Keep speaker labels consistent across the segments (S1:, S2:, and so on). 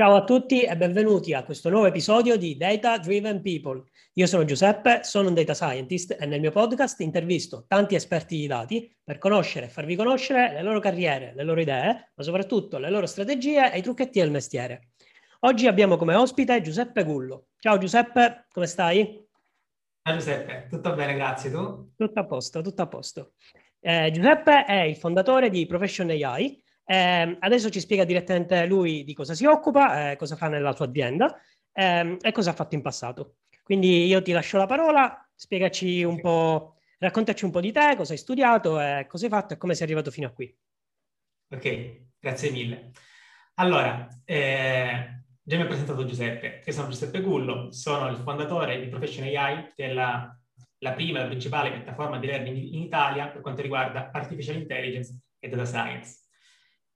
S1: Ciao a tutti e benvenuti a questo nuovo episodio di Data Driven People. Io sono Giuseppe, sono un data scientist e nel mio podcast intervisto tanti esperti di dati per conoscere e farvi conoscere le loro carriere, le loro idee, ma soprattutto le loro strategie e i trucchetti del mestiere. Oggi abbiamo come ospite Giuseppe Gullo. Ciao Giuseppe, come stai?
S2: Ciao Giuseppe, tutto bene, grazie. Tu?
S1: Tutto a posto, tutto a posto. Eh, Giuseppe è il fondatore di Profession AI, eh, adesso ci spiega direttamente lui di cosa si occupa, eh, cosa fa nella sua azienda eh, e cosa ha fatto in passato. Quindi io ti lascio la parola, spiegaci un po', raccontaci un po' di te, cosa hai studiato, e cosa hai fatto e come sei arrivato fino a qui.
S2: Ok, grazie mille. Allora, eh, già mi ho presentato Giuseppe, io sono Giuseppe Gullo, sono il fondatore di Profession AI, che è la, la prima e la principale piattaforma di learning in Italia per quanto riguarda artificial intelligence e data science.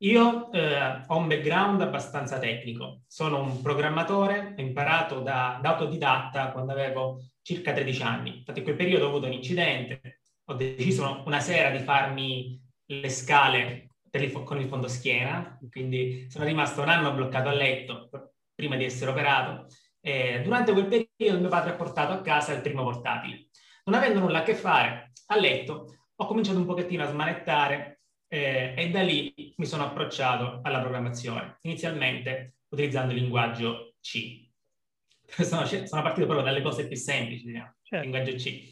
S2: Io eh, ho un background abbastanza tecnico, sono un programmatore, ho imparato da, da, autodidatta quando avevo circa 13 anni. Infatti in quel periodo ho avuto un incidente, ho deciso una sera di farmi le scale il, con il fondoschiena, quindi sono rimasto un anno bloccato a letto prima di essere operato. E durante quel periodo mio padre ha portato a casa il primo portatile. Non avendo nulla a che fare a letto, ho cominciato un pochettino a smanettare eh, e da lì mi sono approcciato alla programmazione, inizialmente utilizzando il linguaggio C. Sono, sono partito proprio dalle cose più semplici, diciamo, certo. linguaggio C.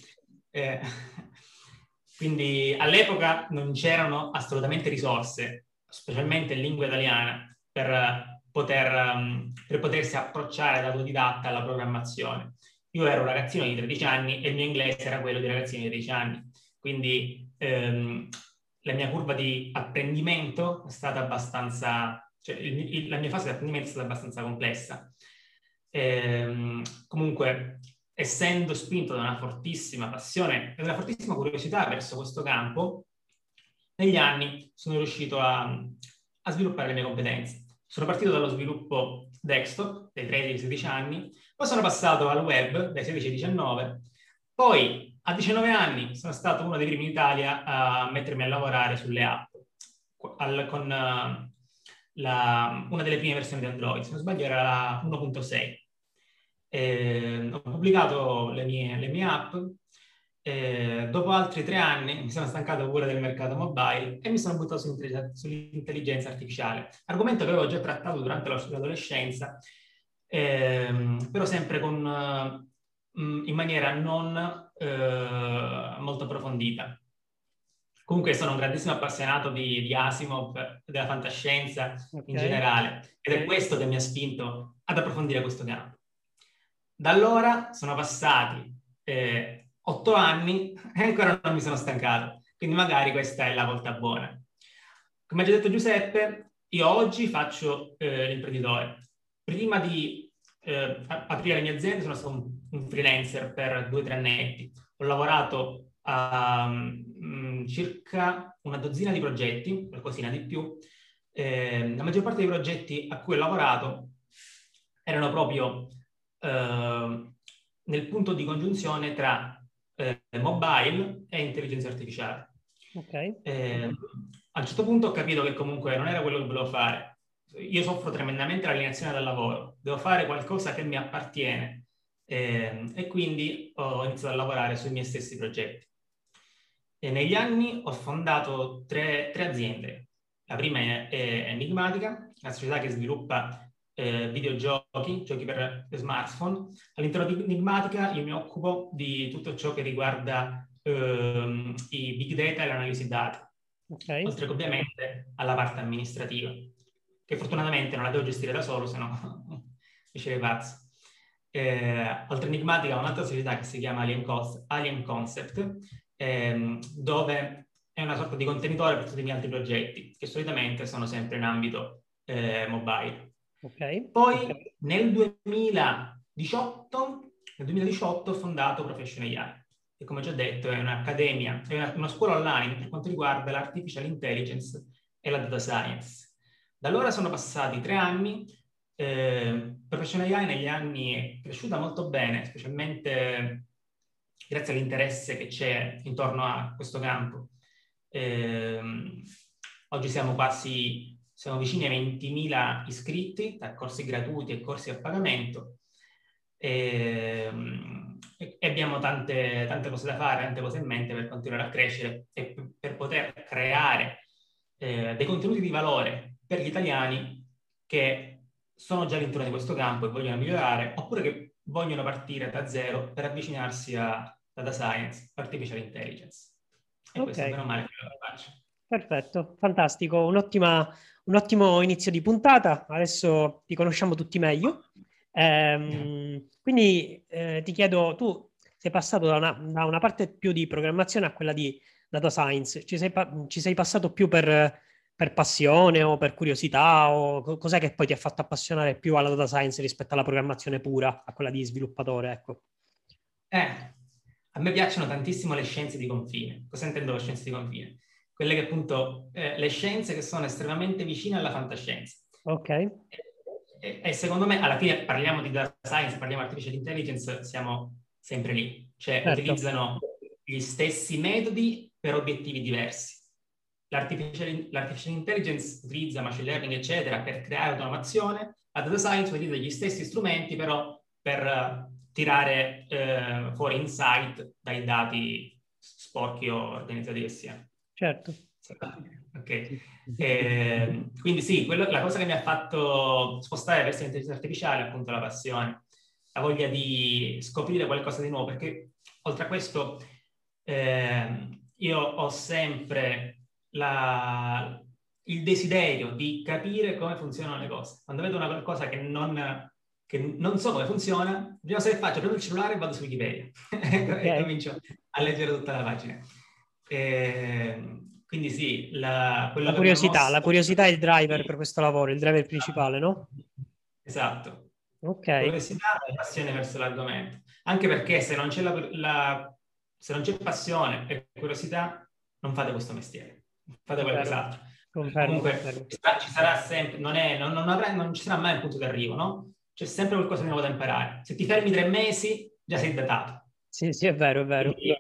S2: Eh, quindi all'epoca non c'erano assolutamente risorse, specialmente in lingua italiana, per, poter, um, per potersi approcciare da autodidatta alla programmazione. Io ero un ragazzino di 13 anni e il mio inglese era quello di ragazzini di 13 anni, quindi ehm, la mia curva di apprendimento è stata abbastanza, cioè il, il, la mia fase di apprendimento è stata abbastanza complessa. Ehm, comunque, essendo spinto da una fortissima passione e una fortissima curiosità verso questo campo, negli anni sono riuscito a, a sviluppare le mie competenze. Sono partito dallo sviluppo desktop dai 13-16 anni, poi sono passato al web dai 16 19, poi a 19 anni sono stato uno dei primi in Italia a mettermi a lavorare sulle app al, con uh, la, una delle prime versioni di Android, se non sbaglio era la 1.6. Eh, ho pubblicato le mie, le mie app, eh, dopo altri tre anni mi sono stancato pure del mercato mobile e mi sono buttato sull'intelligenza artificiale, argomento che avevo già trattato durante l'adolescenza, eh, però sempre con, uh, in maniera non eh, molto approfondita. Comunque sono un grandissimo appassionato di, di Asimov, della fantascienza okay. in generale, ed è questo che mi ha spinto ad approfondire questo campo. Da allora sono passati eh, otto anni e ancora non mi sono stancato, quindi magari questa è la volta buona. Come ha già detto Giuseppe, io oggi faccio eh, l'imprenditore. Prima di eh, aprire le mie aziende sono stato un, un freelancer per due o tre annetti. Ho lavorato a um, circa una dozzina di progetti, qualcosina di più. Eh, la maggior parte dei progetti a cui ho lavorato erano proprio eh, nel punto di congiunzione tra eh, mobile e intelligenza artificiale. Okay. Eh, a un certo punto ho capito che comunque non era quello che volevo fare io soffro tremendamente l'alienazione dal lavoro, devo fare qualcosa che mi appartiene eh, e quindi ho iniziato a lavorare sui miei stessi progetti. E negli anni ho fondato tre, tre aziende. La prima è, è Enigmatica, una società che sviluppa eh, videogiochi, giochi per smartphone. All'interno di Enigmatica io mi occupo di tutto ciò che riguarda eh, i big data e l'analisi dati, okay. oltre che ovviamente alla parte amministrativa che fortunatamente non la devo gestire da solo, se no mi ci pazzo. Eh, oltre Enigmatica, un'altra società che si chiama Alien, Cos- Alien Concept, ehm, dove è una sorta di contenitore per tutti i miei altri progetti, che solitamente sono sempre in ambito eh, mobile. Okay. Poi okay. nel 2018, nel 2018 ho fondato Profession AI, che come già detto è un'accademia, è una, una scuola online per quanto riguarda l'artificial intelligence e la data science. Da allora sono passati tre anni, eh, Profession AI negli anni è cresciuta molto bene, specialmente grazie all'interesse che c'è intorno a questo campo. Eh, oggi siamo quasi siamo vicini ai 20.000 iscritti tra corsi gratuiti e corsi a pagamento ehm, e, e abbiamo tante, tante, cose da fare, tante cose in mente per continuare a crescere e per poter creare eh, dei contenuti di valore per gli italiani che sono già all'interno di questo campo e vogliono migliorare oppure che vogliono partire da zero per avvicinarsi a data science, artificial intelligence. E okay. questo meno male che lo faccio.
S1: Perfetto, fantastico, Un'ottima, un ottimo inizio di puntata, adesso ti conosciamo tutti meglio. Ehm, quindi eh, ti chiedo, tu sei passato da una, da una, parte più di programmazione a quella di data science, ci sei, ci sei passato più per, per, passione o per curiosità o cos'è che poi ti ha fatto appassionare più alla data science rispetto alla programmazione pura, a quella di sviluppatore, ecco?
S2: Eh, a me piacciono tantissimo le scienze di confine. Cosa intendo per scienze di confine? quelle che appunto, eh, le scienze che sono estremamente vicine alla fantascienza.
S1: Ok.
S2: E, e, secondo me, alla fine parliamo di data science, parliamo di artificial intelligence, siamo sempre lì. Cioè, certo. utilizzano gli stessi metodi per obiettivi diversi. L'artificial, l'artificial, intelligence utilizza machine learning, eccetera, per creare automazione. La data science utilizza gli stessi strumenti, però per uh, tirare uh, fuori insight dai dati sporchi o organizzati che siano.
S1: Certo.
S2: Ok. Eh, quindi sì, quello, la cosa che mi ha fatto spostare verso l'intelligenza artificiale è appunto la passione, la voglia di scoprire qualcosa di nuovo, perché oltre a questo eh, io ho sempre la, il desiderio di capire come funzionano le cose. Quando vedo una cosa che non, che non so come funziona, la prima cosa che faccio, prendo il cellulare e vado su Wikipedia okay. e comincio a leggere tutta la pagina. Eh, quindi sì, la,
S1: la curiosità, mosso... la curiosità è il driver per questo lavoro, il driver principale, no?
S2: Esatto.
S1: Ok.
S2: Curiosità e passione verso l'argomento. Anche perché se non c'è, la, la, se non c'è passione e curiosità, non fate questo mestiere, fate qualcos'altro.
S1: Confermo,
S2: Comunque Ci, sarà, ci sarà sempre, non, è, non, non, avrà, non ci sarà mai un punto d'arrivo, no? C'è sempre qualcosa di nuovo da imparare. Se ti fermi tre mesi, già sei datato.
S1: Sì, sì, è vero, è vero. Quindi,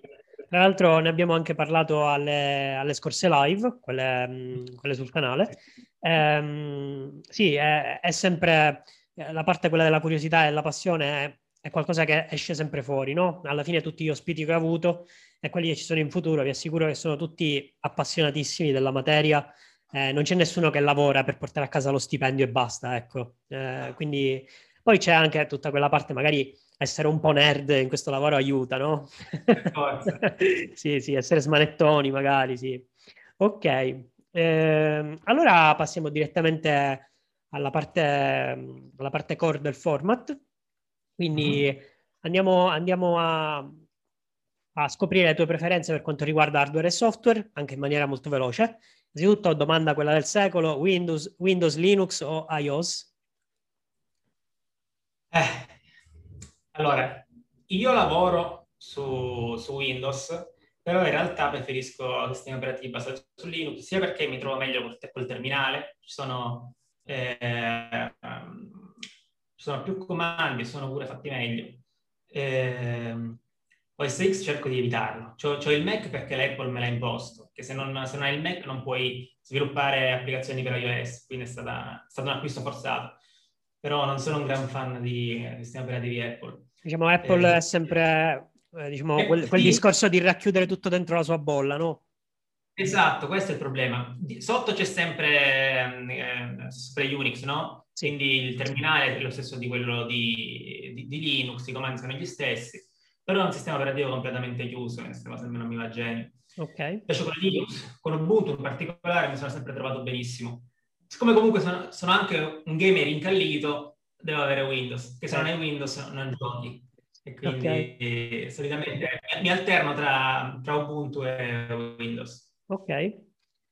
S1: tra l'altro ne abbiamo anche parlato alle, alle scorse live, quelle, mm, quelle sul canale. Ehm, sì, è, è, sempre la parte quella della curiosità e la passione è, è, qualcosa che esce sempre fuori, no? Alla fine tutti gli ospiti che ho avuto e quelli che ci sono in futuro, vi assicuro che sono tutti appassionatissimi della materia. Eh, non c'è nessuno che lavora per portare a casa lo stipendio e basta, ecco. Eh, quindi poi c'è anche tutta quella parte magari essere un po' nerd in questo lavoro aiuta, no? sì, sì, essere smanettoni magari, sì. Ok, eh, allora passiamo direttamente alla parte, alla parte core del format. Quindi mm-hmm. andiamo, andiamo a, a, scoprire le tue preferenze per quanto riguarda hardware e software, anche in maniera molto veloce. Innanzitutto, domanda quella del secolo, Windows, Windows Linux o iOS?
S2: Eh, allora, io lavoro su, su Windows, però in realtà preferisco sistemi operativi basati su Linux, sia perché mi trovo meglio col, col terminale, ci sono, eh, ci sono, più comandi, sono pure fatti meglio. Eh, OS X cerco di evitarlo. C'ho, c'ho, il Mac perché l'Apple me l'ha imposto, che se non, se non hai il Mac non puoi sviluppare applicazioni per iOS, quindi è, stata, è stato un acquisto forzato. Però non sono un gran fan di sistemi operativi Apple.
S1: Diciamo, Apple eh, è sempre eh, diciamo, eh, quel, quel sì. discorso di racchiudere tutto dentro la sua bolla, no?
S2: Esatto, questo è il problema. Sotto c'è sempre eh, Unix, no? Sì. Quindi il terminale è lo stesso di quello di, di, di, Linux, i comandi sono gli stessi, però è un sistema operativo completamente chiuso, questa cosa almeno mi va genio.
S1: Ok.
S2: Invece con Linux, con Ubuntu in particolare, mi sono sempre trovato benissimo. Siccome comunque sono, sono anche un gamer incallito, devo avere Windows, che se non hai Windows non giochi. E quindi okay. solitamente mi alterno tra, tra, Ubuntu e Windows.
S1: Ok.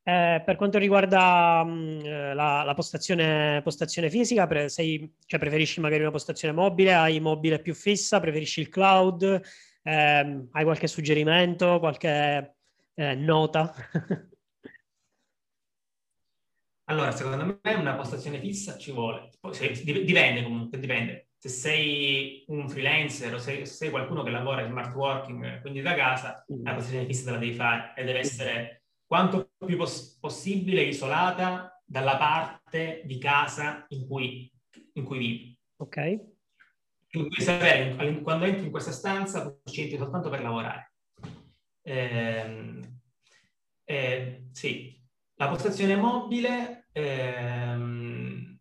S1: Eh, per quanto riguarda mh, mm, eh, la, la postazione, postazione, fisica, pre- sei, cioè preferisci magari una postazione mobile, hai mobile più fissa, preferisci il cloud, eh, hai qualche suggerimento, qualche eh, nota?
S2: Allora, secondo me una postazione fissa ci vuole. Poi, se, dipende comunque, dipende. Se sei un freelancer o se sei qualcuno che lavora in smart working, quindi da casa, mm. la postazione fissa te la devi fare e deve essere quanto più poss- possibile isolata dalla parte di casa in cui, in cui vivi.
S1: Ok.
S2: Devi sapere, quando entri in questa stanza, ci entri soltanto per lavorare. Eh, eh, sì, la postazione mobile, ehm,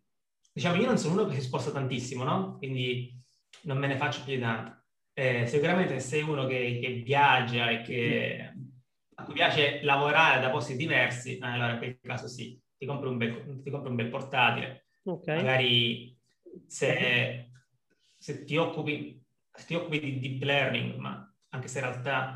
S2: diciamo, io non sono uno che si sposta tantissimo, no? Quindi non me ne faccio più di tanto. Eh, sicuramente se sei uno che, che viaggia e che a cui piace lavorare da posti diversi, allora in quel caso sì, ti compri un bel, ti compri un bel portatile.
S1: Okay.
S2: Magari se, se, ti occupi, se ti occupi di deep learning, ma anche se in realtà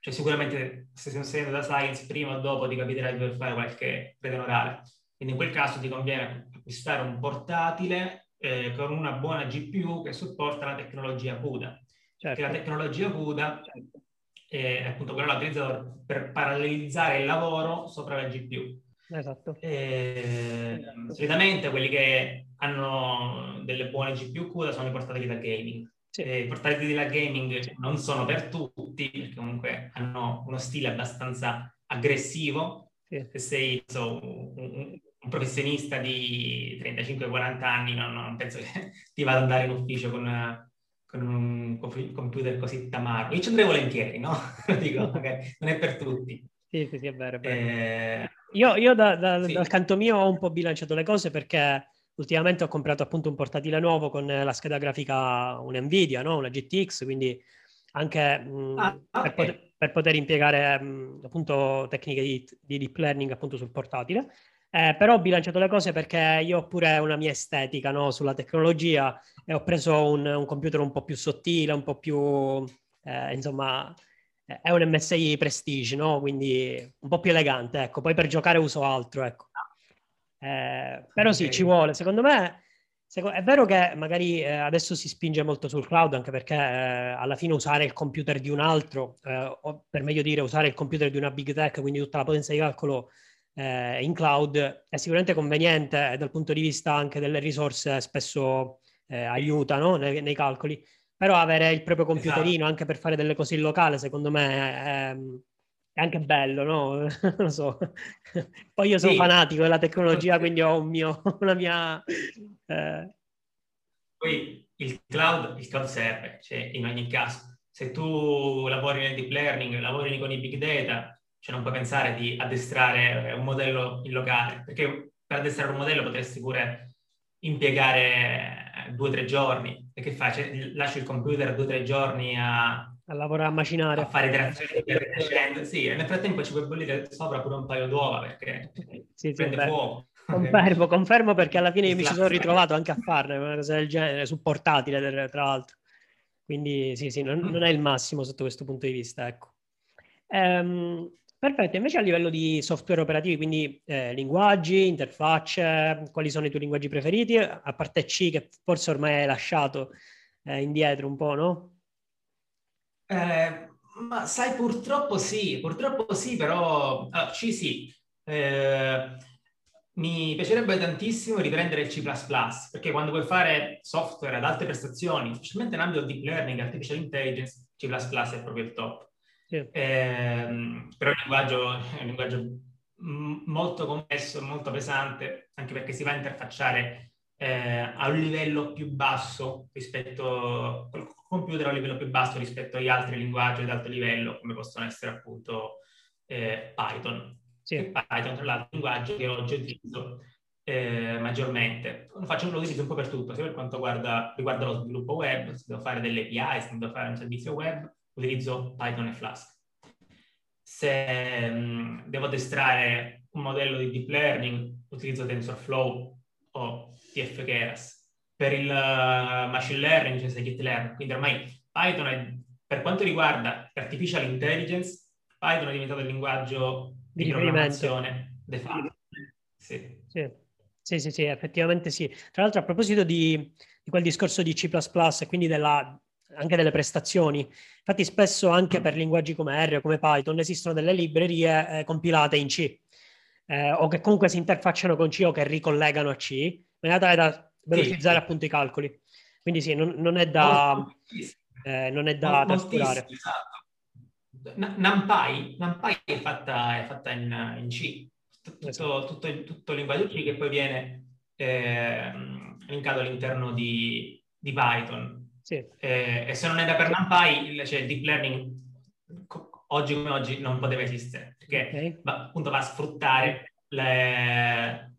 S2: cioè sicuramente se sei studente da science prima o dopo ti capiterà di dover fare qualche predone orale. Quindi in quel caso ti conviene acquistare un portatile eh, con una buona GPU che supporta la tecnologia CUDA. Certo. Che la tecnologia CUDA certo. È appunto quella utilizzata per parallelizzare il lavoro sopra la GPU.
S1: Esatto.
S2: E, esatto. Solitamente quelli che hanno delle buone GPU CUDA sono i portatili da gaming. Sì. Eh, I portatili da gaming sì. non sono per tutti, perché comunque hanno uno stile abbastanza aggressivo. Sì. Se sei so, un, un, professionista di 35-40 anni, non, non, penso che ti vada ad andare in ufficio con, con un computer così tamarro. Io ci andrei volentieri, no? Dico, magari non è per tutti.
S1: Sì, sì, sì, è vero. È vero. Eh... Io, io da, da, sì. dal canto mio ho un po' bilanciato le cose perché ultimamente ho comprato appunto un portatile nuovo con la scheda grafica, un Nvidia, no? una GTX, quindi anche mh, ah, okay. per, poter, per, poter, impiegare mh, appunto tecniche di, di, deep learning appunto sul portatile. Eh, però ho bilanciato le cose perché io ho pure una mia estetica no? sulla tecnologia e ho preso un, un, computer un po' più sottile, un po' più, eh, insomma, è un MSI Prestige, no? Quindi un po' più elegante, ecco. Poi per giocare uso altro, ecco. Eh, però sì, ci vuole. Secondo me è vero che magari eh, adesso si spinge molto sul cloud, anche perché eh, alla fine usare il computer di un altro, eh, o per meglio dire usare il computer di una big tech, quindi tutta la potenza di calcolo eh, in cloud, è sicuramente conveniente dal punto di vista anche delle risorse, spesso eh, aiuta no? nei, nei, calcoli. Però avere il proprio computerino esatto. anche per fare delle cose in locale, secondo me, è, è anche bello, no? non lo so. Poi io sono sì. fanatico della tecnologia, quindi ho un mio, una mia...
S2: Eh... Poi il cloud, il cloud serve, cioè in ogni caso. Se tu lavori nel deep learning, lavori con i big data, cioè non puoi pensare di addestrare un modello in locale, perché per addestrare un modello potresti pure impiegare due o tre giorni. E che fai? Cioè, lasci il computer due o tre giorni a
S1: a lavorare a macinare.
S2: A fare iterazioni Sì, e nel frattempo ci puoi bollire sopra pure un paio d'uova perché sì, prende fuoco.
S1: Confermo, confermo perché alla fine mi ci sono ritrovato anche a farne una cosa del genere, su portatile tra l'altro. Quindi sì, sì, non, non, è il massimo sotto questo punto di vista, ecco. Ehm, perfetto, invece a livello di software operativi, quindi eh, linguaggi, interfacce, quali sono i tuoi linguaggi preferiti? A parte C che forse ormai hai lasciato eh, indietro un po', no?
S2: Eh, ma sai, purtroppo sì, purtroppo sì, però ah, C sì. Eh, mi piacerebbe tantissimo riprendere il C++, perché quando vuoi fare software ad alte prestazioni, specialmente in ambito deep learning, artificial intelligence, C++ è proprio il top. Sì. Eh, però è un linguaggio, è un linguaggio molto complesso, molto pesante, anche perché si va a interfacciare eh, a un livello più basso rispetto al computer a un livello più basso rispetto agli altri linguaggi ad alto livello, come possono essere appunto eh, Python. Sì. Python, tra l'altro, è un linguaggio che oggi utilizzo eh, maggiormente. Lo faccio lo utilizzo un po' per tutto, sia per quanto guarda, riguarda lo sviluppo web, se devo fare delle API, se devo fare un servizio web, utilizzo Python e Flask. Se mh, mm, devo addestrare un modello di deep learning, utilizzo TensorFlow o TF-Keras. Per il uh, machine learning c'è scikit-learn, quindi ormai Python è, per quanto riguarda artificial intelligence, Python è diventato il linguaggio di, di programmazione de fatto.
S1: Sì. Sì. sì. sì, sì, effettivamente sì. Tra l'altro a proposito di, di quel discorso di C++ e quindi della, anche delle prestazioni. Infatti spesso anche per linguaggi come R o come Python esistono delle librerie eh, compilate in C eh, o che comunque si interfacciano con C o che ricollegano a C, in maniera tale da velocizzare sì. appunto i calcoli. Quindi sì, non, non è da, eh, non è da trascurare.
S2: Esatto. NumPy, NumPy è fatta, è fatta in, in, C, tutto, esatto. tutto, tutto, il, linguaggio C che poi viene eh, linkato all'interno di, di Python. Sì. Eh, e se non era per NumPy, il, cioè il deep learning oggi come oggi non poteva esistere, perché okay. va, appunto va a sfruttare le,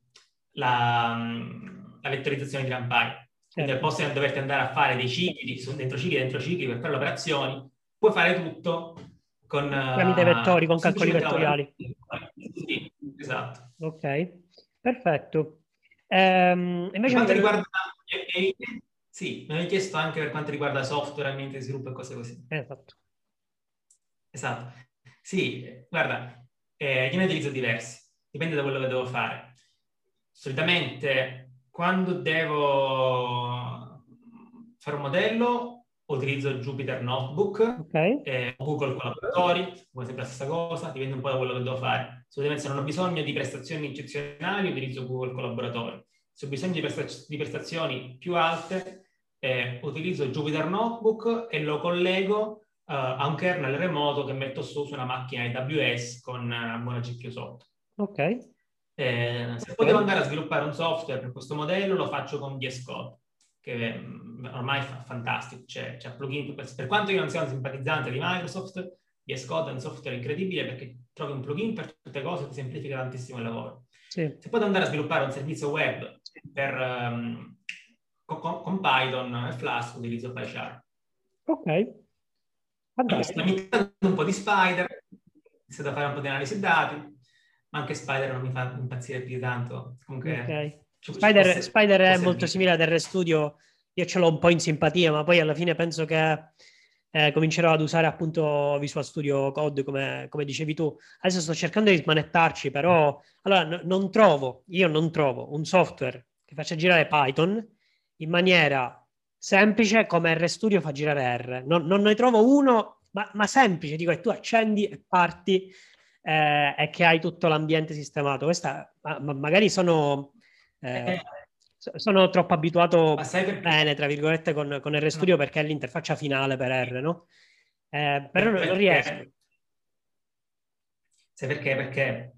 S2: la, la, vettorizzazione di NumPy. Certo. Quindi al posto di doverti andare a fare dei cicli, dentro cicli, dentro cicli per fare le operazioni, puoi fare tutto con...
S1: Tramite vettori, con calcoli vettoriali.
S2: Sì, esatto.
S1: Ok, perfetto. Ehm,
S2: invece per quanto riguarda... Sì, mi hai chiesto anche per quanto riguarda software, ambiente di sviluppo e cose così.
S1: Esatto.
S2: Esatto. Sì, guarda, eh, io ne utilizzo diversi, dipende da quello che devo fare. Solitamente quando devo fare un modello utilizzo Jupyter Notebook, okay. eh, Google Collaboratori, come sempre la stessa cosa, dipende un po' da quello che devo fare. Solitamente se non ho bisogno di prestazioni eccezionali utilizzo Google Collaboratori. Se ho bisogno di, prestaz- di prestazioni più alte eh, utilizzo Jupyter Notebook e lo collego uh, a un kernel remoto che metto su su una macchina AWS con una buona GPU sotto.
S1: Ok.
S2: Eh, se poi devo andare a sviluppare un software per questo modello, lo faccio con VS Code, che mm, ormai è fantastico. C'è, c'è plugin per, quanto io non sia un simpatizzante di Microsoft, VS Code è un software incredibile perché trovi un plugin per tutte cose, ti semplifica tantissimo il lavoro. Sì. Se poi devo andare a sviluppare un servizio web per, um, con, con, Python e Flask, utilizzo PyCharm.
S1: Ok.
S2: Fantastico. un po' di Spider, inizio a fare un po' di analisi dati, ma anche Spider non mi fa impazzire più di tanto. Comunque,
S1: okay. Spider, fosse, Spider è molto simile ad RStudio, io ce l'ho un po' in simpatia, ma poi alla fine penso che eh, comincerò ad usare appunto Visual Studio Code come, come, dicevi tu. Adesso sto cercando di smanettarci, però allora n- non trovo, io non trovo un software che faccia girare Python in maniera semplice come RStudio fa girare R. Non, non ne trovo uno, ma, ma semplice, dico che tu accendi e parti eh, e che hai tutto l'ambiente sistemato. Questa, ma, ma magari sono, eh, sono troppo abituato bene, tra virgolette, con, con RStudio no. perché è l'interfaccia finale per R, no? Eh, però non, non riesco.
S2: Sai perché? Perché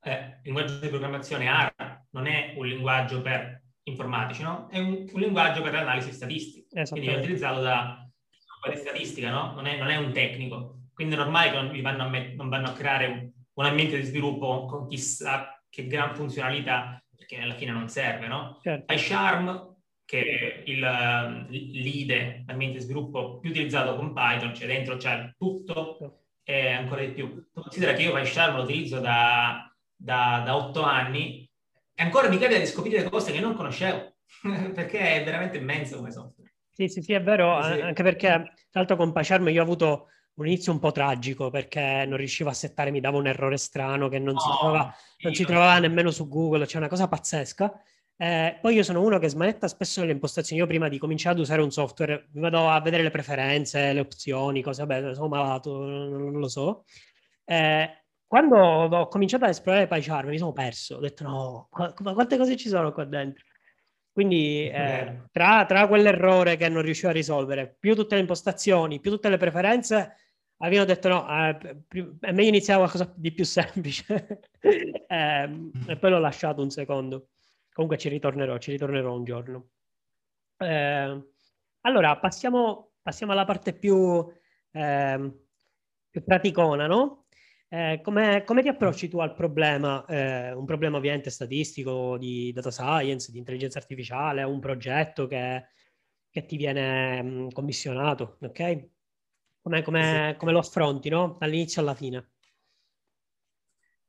S2: eh, il linguaggio di programmazione R non è un linguaggio per informatici, no? È un, un linguaggio per l'analisi statistica, quindi è utilizzato da di statistica, no? Non è, non è, un tecnico, quindi è normale che non, vanno, a met- non vanno a creare un, un, ambiente di sviluppo con chissà che gran funzionalità, perché alla fine non serve, no? Certo. PyCharm, che è il lead ambiente di sviluppo più utilizzato con Python, cioè dentro c'è tutto e ancora di più. Considera che io PyCharm lo utilizzo da, da, da 8 anni e ancora mi capita di scoprire cose che non conoscevo, perché è veramente immenso come software.
S1: Sì, sì, sì, è vero, sì. anche perché tra l'altro con PyCharm io ho avuto un inizio un po' tragico perché non riuscivo a settare, mi dava un errore strano che non, no, si, trovava, non si trovava nemmeno su Google, c'è una cosa pazzesca. Eh, poi io sono uno che smanetta spesso le impostazioni. Io prima di cominciare ad usare un software mi vado a vedere le preferenze, le opzioni, cose, vabbè, sono malato, non, non lo so. Eh, quando ho cominciato ad esplorare PyCharm mi sono perso, ho detto no, ma quante cose ci sono qua dentro? Quindi eh, tra, tra, quell'errore che non riuscivo a risolvere, più tutte le impostazioni, più tutte le preferenze, avevo detto no, eh, è meglio iniziare qualcosa di più semplice. eh, e poi l'ho lasciato un secondo. Comunque ci ritornerò, ci ritornerò un giorno. Eh, allora, passiamo, passiamo, alla parte più, ehm, più praticona, no? Eh, come, come, ti approcci tu al problema, eh, un problema ovviamente statistico, di data science, di intelligenza artificiale, un progetto che, che ti viene mh, mm, commissionato, ok? Come, come, sì. come lo affronti, no? Dall'inizio alla fine.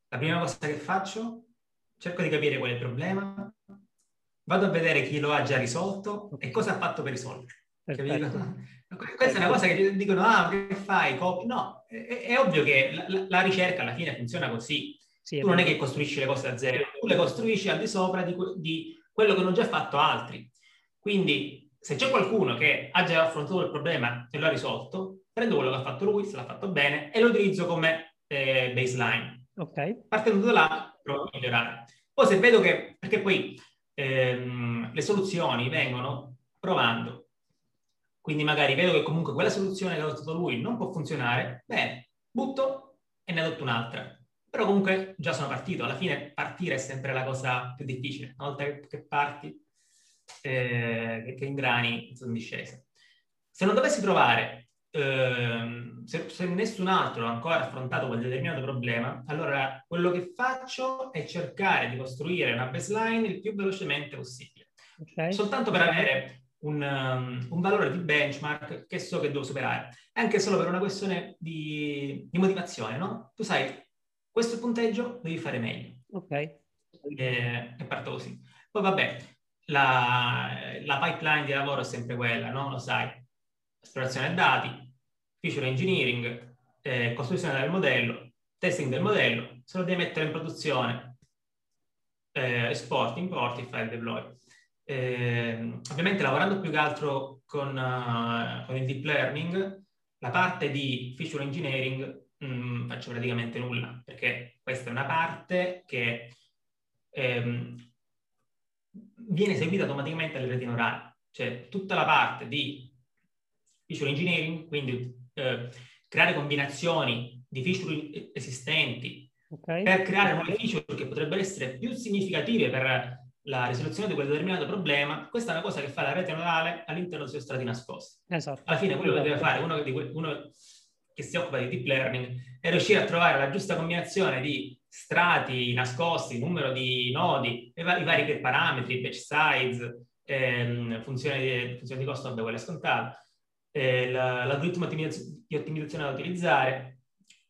S2: La prima cosa che faccio, cerco di capire qual è il problema, vado a vedere chi lo ha già risolto okay. e cosa ha fatto per risolverlo. Questa è una cosa che dicono, ah, che fai? No, è, è ovvio che la, la, ricerca alla fine funziona così. Sì, tu non è che costruisci le cose da zero, tu le costruisci al di sopra di, di quello che hanno già fatto altri. Quindi, se c'è qualcuno che ha già affrontato il problema e lo ha risolto, prendo quello che ha fatto lui, se l'ha fatto bene, e lo utilizzo come eh, baseline.
S1: Ok.
S2: Partendo da là, provo a migliorare. Poi se vedo che, perché poi ehm, le soluzioni vengono provando quindi magari vedo che comunque quella soluzione che ha adottato lui non può funzionare, bene, butto e ne adotto un'altra. Però comunque già sono partito, alla fine partire è sempre la cosa più difficile, una volta che parti, eh, che ingrani sono discesa. Se non dovessi trovare, eh, se, se, nessun altro ha ancora affrontato quel determinato problema, allora quello che faccio è cercare di costruire una baseline il più velocemente possibile. Okay. Soltanto per avere un, um, un, valore di benchmark che so che devo superare, anche solo per una questione di, di motivazione, no? Tu sai, questo punteggio, devi fare meglio.
S1: Ok.
S2: E, e parto così. Poi vabbè, la, la, pipeline di lavoro è sempre quella, no? Lo sai. Esplorazione dati, feature engineering, eh, costruzione del modello, testing del modello, se lo devi mettere in produzione, eh, export, import, file deploy. Eh, ovviamente lavorando più che altro con, uh, con, il deep learning, la parte di feature engineering mh, mm, faccio praticamente nulla, perché questa è una parte che ehm, viene eseguita automaticamente alle reti neurali, cioè tutta la parte di feature engineering, quindi eh, creare combinazioni di feature esistenti okay. per creare nuove feature che potrebbero essere più significative per la risoluzione di quel determinato problema, questa è una cosa che fa la rete neurale all'interno dei suoi strati nascosti.
S1: Esatto.
S2: Alla fine quello che deve fare uno, que- uno, che si occupa di deep learning è riuscire a trovare la giusta combinazione di strati nascosti, numero di nodi, i, vari, i vari parametri, batch size, ehm, funzioni, di, funzioni di costo, vabbè, quelle scontate, eh, l'algoritmo di ottimizzazione da utilizzare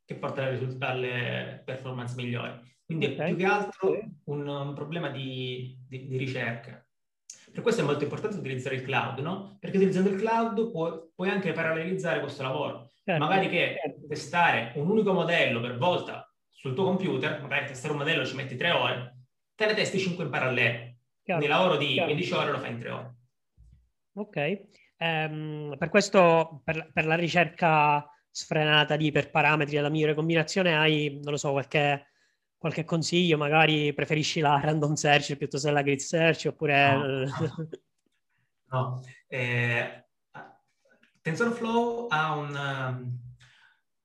S2: che porta alle performance migliori. Quindi è più che altro un, un problema di, di, di, ricerca. Per questo è molto importante utilizzare il cloud, no? Perché utilizzando il cloud puoi, puoi anche parallelizzare questo lavoro. Certo, Magari che certo. testare un unico modello per volta sul tuo computer, magari testare un modello ci metti tre ore, te ne testi cinque in parallelo. Chiaro, Quindi lavoro di chiaro. 15 ore lo fai in tre ore.
S1: Ok. Um, per questo, per, per, la ricerca sfrenata di iperparametri della migliore combinazione, hai, non lo so, qualche qualche consiglio? Magari preferisci la random search piuttosto che la grid search oppure...
S2: No, no. no. Eh, TensorFlow ha un, um,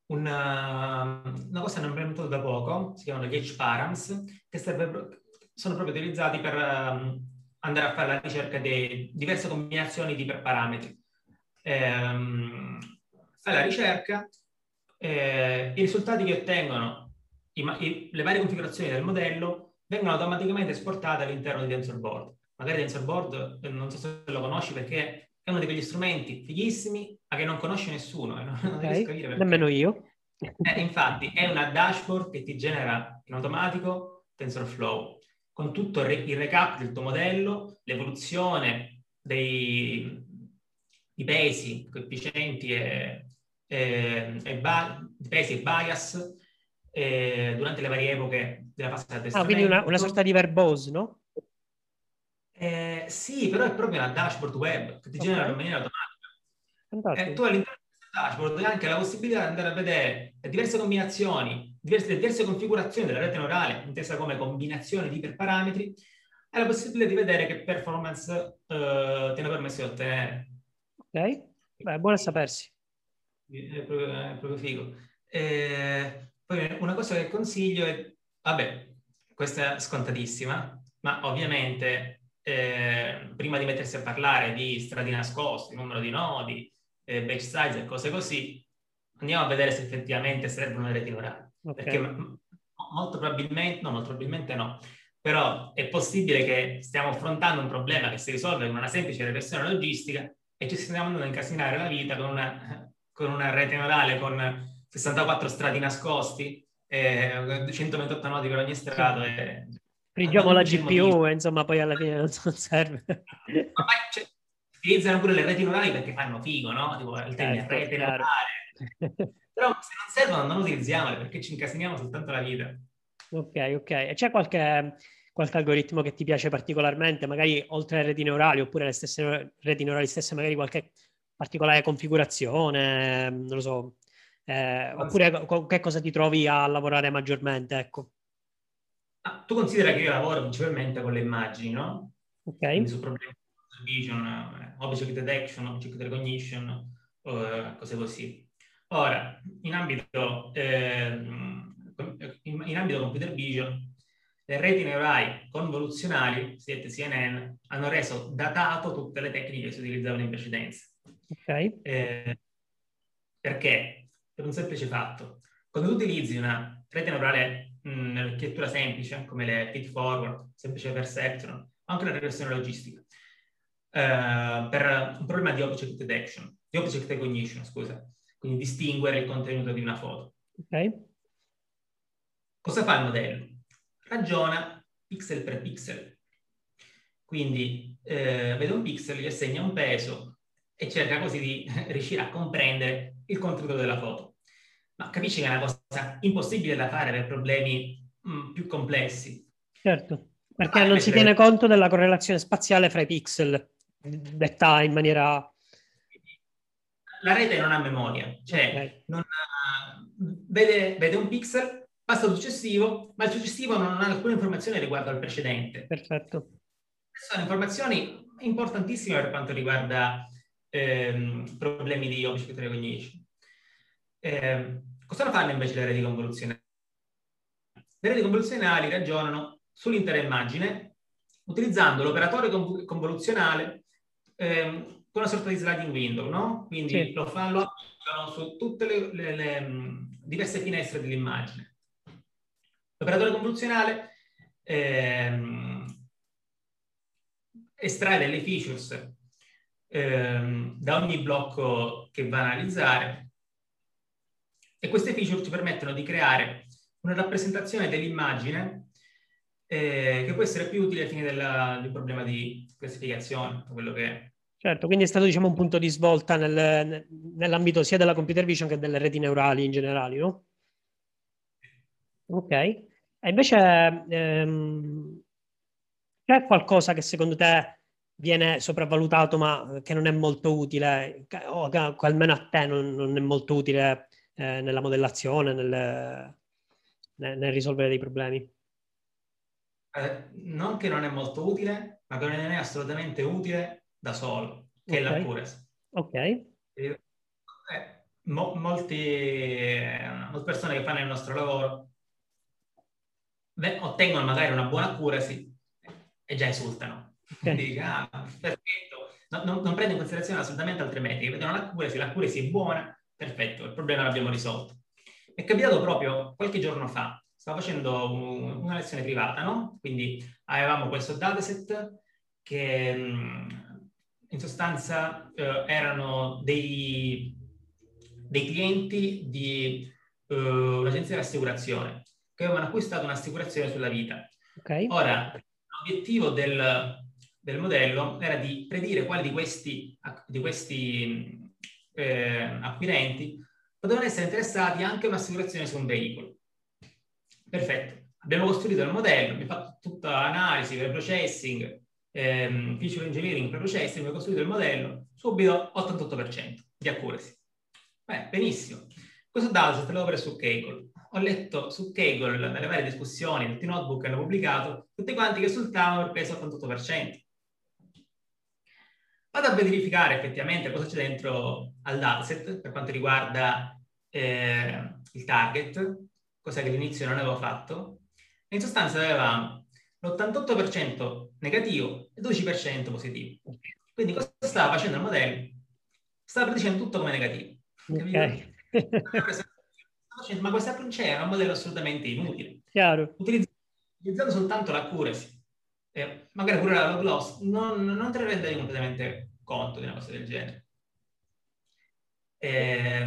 S2: un, um, una cosa che hanno implementato da poco, si chiamano gli H-params, che serve, sono proprio utilizzati per um, andare a fare la ricerca di diverse combinazioni di parametri. Eh, fai la ricerca, eh, i risultati che ottengono i, i, le varie configurazioni del modello vengono automaticamente esportate all'interno di TensorBoard. Magari TensorBoard, eh, non so se lo conosci perché è uno di quegli strumenti fighissimi ma che non conosce nessuno. Eh, non,
S1: okay. non Nemmeno io.
S2: Eh, infatti è una dashboard che ti genera in automatico TensorFlow con tutto il, re- il recap del tuo modello, l'evoluzione dei, dei pesi, coefficienti e, e, e ba- pesi e bias, eh, durante le varie epoche della fase di addestramento.
S1: Ah, quindi una, una sorta di verbose, no?
S2: Eh, sì, però è proprio una dashboard web che ti okay. genera in maniera automatica. E tu all'interno di questa dashboard hai anche la possibilità di andare a vedere diverse combinazioni, diverse, diverse configurazioni della rete neurale, intesa come combinazione di iperparametri, hai la possibilità di vedere che performance eh, ti hanno permesso di ottenere.
S1: Ok, Beh, buono a sapersi.
S2: È proprio, è proprio figo. Eh, poi una cosa che consiglio è, vabbè, questa è scontatissima, ma ovviamente eh, prima di mettersi a parlare di strati nascosti, numero di nodi, eh, batch size e cose così, andiamo a vedere se effettivamente servono le reti neurali. Okay. Perché molto probabilmente, no, molto probabilmente no, però è possibile che stiamo affrontando un problema che si risolve con una semplice regressione logistica e ci stiamo andando a incasinare la vita con una, con una rete neurale con 64 strati nascosti, eh, 128 nodi per ogni strato. E...
S1: Friggiamo la GPU insomma poi alla fine non serve.
S2: Ma cioè, utilizzano pure le reti neurali perché fanno figo, no? Tipo il termine certo, rete neurale. Però se non servono non utilizziamole perché ci incasiniamo soltanto la vita.
S1: Ok, ok. E c'è qualche, qualche algoritmo che ti piace particolarmente? Magari oltre alle reti neurali oppure le stesse reti neurali stesse, magari qualche particolare configurazione, non lo so, eh, oppure con che cosa ti trovi a lavorare maggiormente? Ecco.
S2: Ah, tu considera che io lavoro principalmente con le immagini, no?
S1: Ok. Quindi
S2: su problemi di vision, eh, object detection, object recognition, eh, cose così. Ora, in ambito eh, in, in ambito computer vision le reti neurali convoluzionali, cosiddette CNN, hanno reso datato tutte le tecniche che si utilizzavano in precedenza.
S1: Ok.
S2: Eh, perché? Per un semplice fatto. Quando tu utilizzi una rete neurale nell'architettura semplice, come le feed forward, semplice perception, anche la regressione logistica, eh, per un problema di object detection, di object recognition, scusa, quindi distinguere il contenuto di una foto.
S1: Ok.
S2: Cosa fa il modello? Ragiona pixel per pixel. Quindi eh, vede un pixel, gli assegna un peso e cerca così di riuscire a comprendere il contenuto della foto. Ma capisci che è una cosa impossibile da fare per problemi mh, mm, più complessi.
S1: Certo, perché ah, non si tiene conto della correlazione spaziale fra i pixel, detta in maniera...
S2: La rete non ha memoria, cioè okay. non ha... vede, vede un pixel, passa al successivo, ma il successivo non ha alcuna informazione riguardo al precedente.
S1: Perfetto.
S2: Sono informazioni importantissime per quanto riguarda ehm, problemi di object recognition. Eh, cosa fanno invece le reti convoluzionali? Le reti convoluzionali ragionano sull'intera immagine utilizzando l'operatore convoluzionale ehm, con una sorta di sliding window, no? Quindi sì. lo fanno su tutte le, le, le mh, diverse finestre dell'immagine. L'operatore convoluzionale ehm, estrae delle features ehm, da ogni blocco che va a analizzare e queste feature ci permettono di creare una rappresentazione dell'immagine eh, che può essere più utile ai fini della, del problema di classificazione, quello che.
S1: Certo, quindi è stato diciamo, un punto di svolta nel, nell'ambito sia della computer vision che delle reti neurali in generale, no? Ok. E invece ehm, c'è qualcosa che secondo te viene sopravvalutato ma che non è molto utile, o che almeno a te non, non è molto utile eh, nella modellazione, nel, nel, nel, risolvere dei problemi?
S2: Eh, non che non è molto utile, ma che non è assolutamente utile da solo, che okay. è l'accuracy.
S1: Ok.
S2: Eh, mo, molti, eh, molte persone che fanno il nostro lavoro beh, ottengono magari una buona accuracy e già esultano. Quindi, ah, perfetto. No, non, non prende in considerazione assolutamente altre metriche, vedono l'accuracy, l'accuracy è buona, Perfetto, il problema l'abbiamo risolto. È capitato proprio qualche giorno fa, stavo facendo un, una lezione privata, no? Quindi avevamo questo dataset che mm, in sostanza eh, erano dei, dei, clienti di uh, un'agenzia di assicurazione che avevano acquistato un'assicurazione sulla vita.
S1: Okay.
S2: Ora, l'obiettivo del, del, modello era di predire quali di questi, di questi eh, acquirenti potevano essere interessati anche a un'assicurazione su un veicolo. Perfetto. Abbiamo costruito il modello, abbiamo fatto tutta l'analisi, pre-processing, ehm, feature engineering, pre-processing, abbiamo costruito il modello, subito 88% di accuracy. Beh, benissimo. Questo dato se lo preso su Kaggle. Ho letto su Kaggle, nelle varie discussioni, tutti i notebook hanno pubblicato, tutti quanti che esultavano per peso 88%. Vado a verificare effettivamente cosa c'è dentro al dataset per quanto riguarda eh, il target, cosa che all'inizio non avevo fatto. in sostanza avevamo l'88% negativo e il 12% positivo. Quindi cosa stava facendo il modello? Stava predicendo tutto come negativo. Okay. Ma questa non c'era, un modello assolutamente inutile.
S1: Chiaro.
S2: Utilizzando soltanto l'accuracy eh, magari pure la gloss, non, non te ne rendevi completamente conto di una cosa del genere. Eh,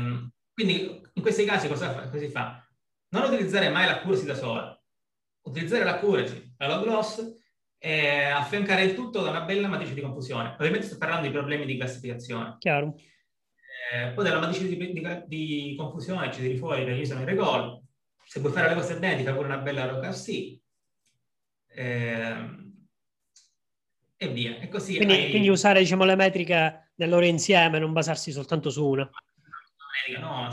S2: quindi in questi casi cosa, fa, cosa si fa? Non utilizzare mai l'accuracy da sola, utilizzare l'accuracy, la log loss e affiancare il tutto da una bella matrice di confusione. Ovviamente sto parlando di problemi di classificazione.
S1: Chiaro.
S2: Eh, poi dalla matrice di, di, di confusione ci tiri fuori perché ci sono i recall. Se vuoi fare le cose fai pure una bella log RC. Eh, e via. E così
S1: quindi, hai... quindi usare diciamo, le metriche nel loro insieme, non basarsi soltanto su una.
S2: No,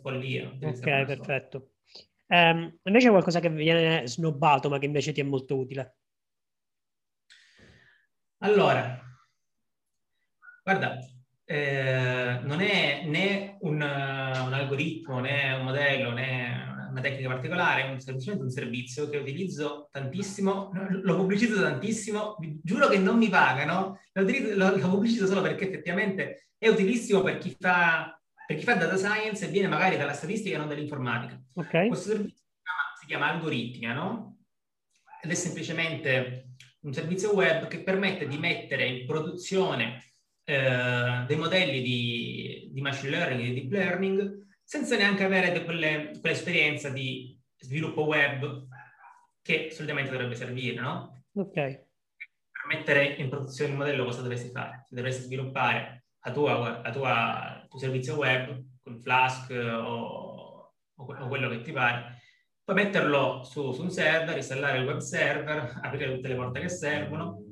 S2: follia.
S1: Ok, perfetto. Um, invece qualcosa che viene snobbato ma che invece ti è molto utile.
S2: Allora, guarda, eh, non è né un, un, algoritmo, né un modello, né una tecnica particolare, un, semplicemente un servizio che utilizzo tantissimo, lo pubblicizzo tantissimo, vi giuro che non mi pagano, lo, lo, lo pubblicizzo solo perché effettivamente è utilissimo per chi fa, per chi fa data science e viene magari dalla statistica e non dall'informatica.
S1: Okay.
S2: Questo servizio si chiama, si chiama Algoritmia, no? Ed è semplicemente un servizio web che permette di mettere in produzione eh, dei modelli di, di, machine learning e di deep learning senza neanche avere quelle, quell'esperienza di sviluppo web che solitamente dovrebbe servire, no?
S1: Ok.
S2: Per mettere in produzione il modello cosa dovresti fare? Se dovresti sviluppare la tua, la tua, il tuo servizio web con Flask o, o, quello che ti pare, puoi metterlo su, su, un server, installare il web server, aprire tutte le porte che servono,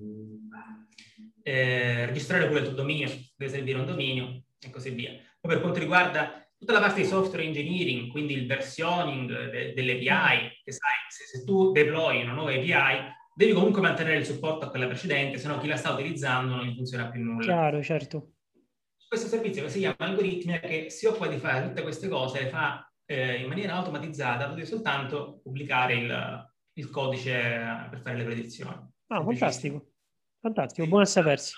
S2: eh, registrare pure il tuo dominio, deve servire un dominio e così via. Poi per quanto riguarda tutta la parte di software engineering, quindi il versioning de, delle API, che sai, se, se, tu deploy una nuova API, devi comunque mantenere il supporto a quella precedente, se no chi la sta utilizzando non gli funziona più nulla.
S1: Chiaro, certo.
S2: Questo servizio che si chiama Algoritmia, che si occupa di fare tutte queste cose, le fa eh, in maniera automatizzata, devi soltanto pubblicare il, il, codice per fare le predizioni.
S1: Ah, fantastico. Fantastico, buono a sapersi.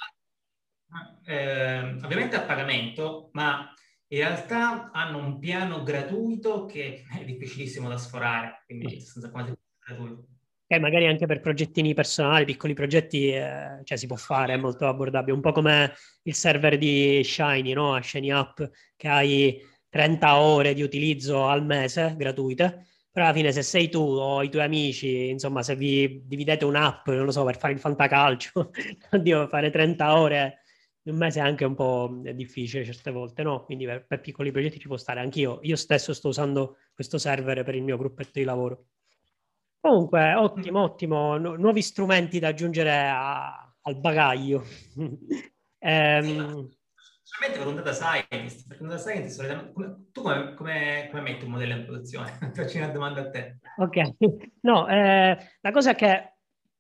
S2: Eh, ovviamente a pagamento, ma in realtà hanno un piano gratuito che è difficilissimo da sforare, quindi senza quasi gratuito.
S1: E magari anche per progettini personali, piccoli progetti, eh, cioè si può fare, è molto abbordabile. Un po' come il server di Shiny, no? Shiny App, che hai 30 ore di utilizzo al mese gratuite però alla fine se sei tu o i tuoi amici, insomma, se vi dividete un'app, non lo so, per fare il fantacalcio, oddio, fare 30 ore un mese è anche un po' difficile certe volte, no? Quindi per, per, piccoli progetti ci può stare. Anch'io, io stesso sto usando questo server per il mio gruppetto di lavoro. Comunque, ottimo, ottimo. Nu- nuovi strumenti da aggiungere a- al bagaglio.
S2: ehm, Solamente per un data scientist, perché un data scientist tu come, come, come, metti un modello in produzione? Faccio una domanda a te.
S1: Ok, no, eh, la cosa è che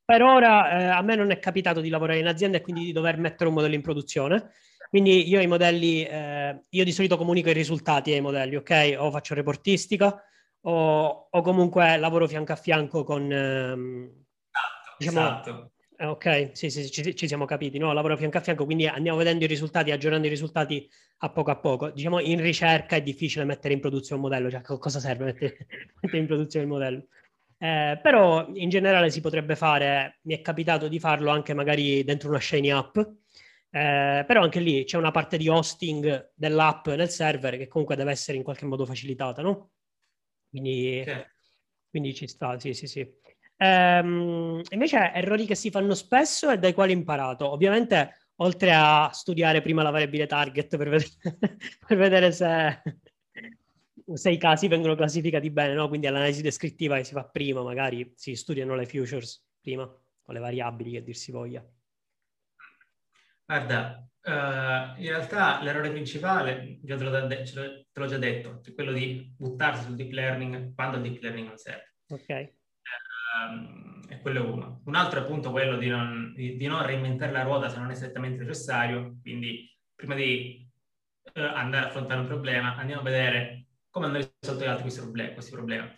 S1: per ora eh, a me non è capitato di lavorare in azienda e quindi di dover mettere un modello in produzione. Quindi io i modelli, eh, io di solito comunico i risultati ai modelli, ok? O faccio reportistica o, o comunque lavoro fianco a fianco con... Ehm,
S2: esatto, diciamo, esatto.
S1: Eh, ok, sì, sì, ci, ci, siamo capiti, no? Lavoro fianco a fianco, quindi andiamo vedendo i risultati, aggiornando i risultati a poco a poco. Diciamo, in ricerca è difficile mettere in produzione un modello, cioè cosa serve mettere, mettere in produzione il modello? Eh, però in generale si potrebbe fare, mi è capitato di farlo anche magari dentro una Shiny app, eh, però anche lì c'è una parte di hosting dell'app nel server che comunque deve essere in qualche modo facilitata, no? Quindi, sì. quindi ci sta, sì, sì, sì. Ehm, invece errori che si fanno spesso e dai quali ho imparato. Ovviamente, oltre a studiare prima la variabile target per vedere, per vedere se, se, i casi vengono classificati bene, no? quindi l'analisi descrittiva che si fa prima, magari si studiano le futures prima, o le variabili che dir si voglia.
S2: Guarda, uh, in realtà l'errore principale, già te, l'ho, te l'ho già detto, è quello di buttarsi sul deep learning quando il deep learning non serve.
S1: Ok
S2: um, e quello è uno. Un altro è appunto quello di non, di, di non, reinventare la ruota se non è strettamente necessario, quindi prima di uh, andare a affrontare un problema andiamo a vedere come hanno risolto gli altri questi problemi. Questi problemi.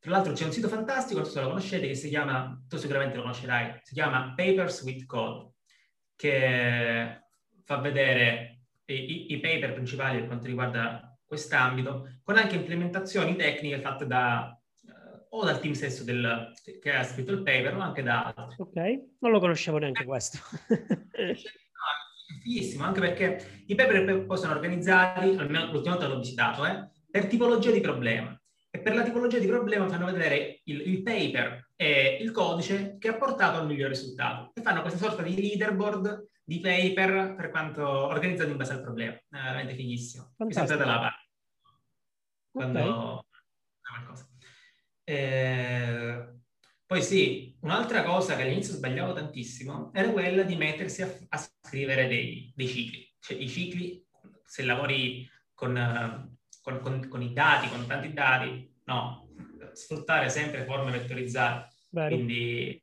S2: Tra l'altro c'è un sito fantastico, non so se lo conoscete, che si chiama, tu sicuramente lo conoscerai, si chiama Papers with Code, che fa vedere i, i, paper principali per quanto riguarda quest'ambito, con anche implementazioni tecniche fatte da o dal team stesso del, che ha scritto il paper, ma anche da altri.
S1: Ok, non lo conoscevo neanche questo.
S2: è fighissimo, anche perché i paper poi sono organizzati, almeno l'ultima volta l'ho visitato, eh, per tipologia di problema. E per la tipologia di problema fanno vedere il, il, paper e il codice che ha portato al miglior risultato. E fanno questa sorta di leaderboard di paper per quanto organizzato in base al problema. È veramente fighissimo. Mi sempre dalla parte. Quando... Okay. Qualcosa. Eh, poi sì, un'altra cosa che all'inizio sbagliavo tantissimo era quella di mettersi a, a scrivere dei, dei, cicli. Cioè i cicli, se lavori con, con, con, con, i dati, con tanti dati, no, sfruttare sempre forme vettorizzate. Vero. Quindi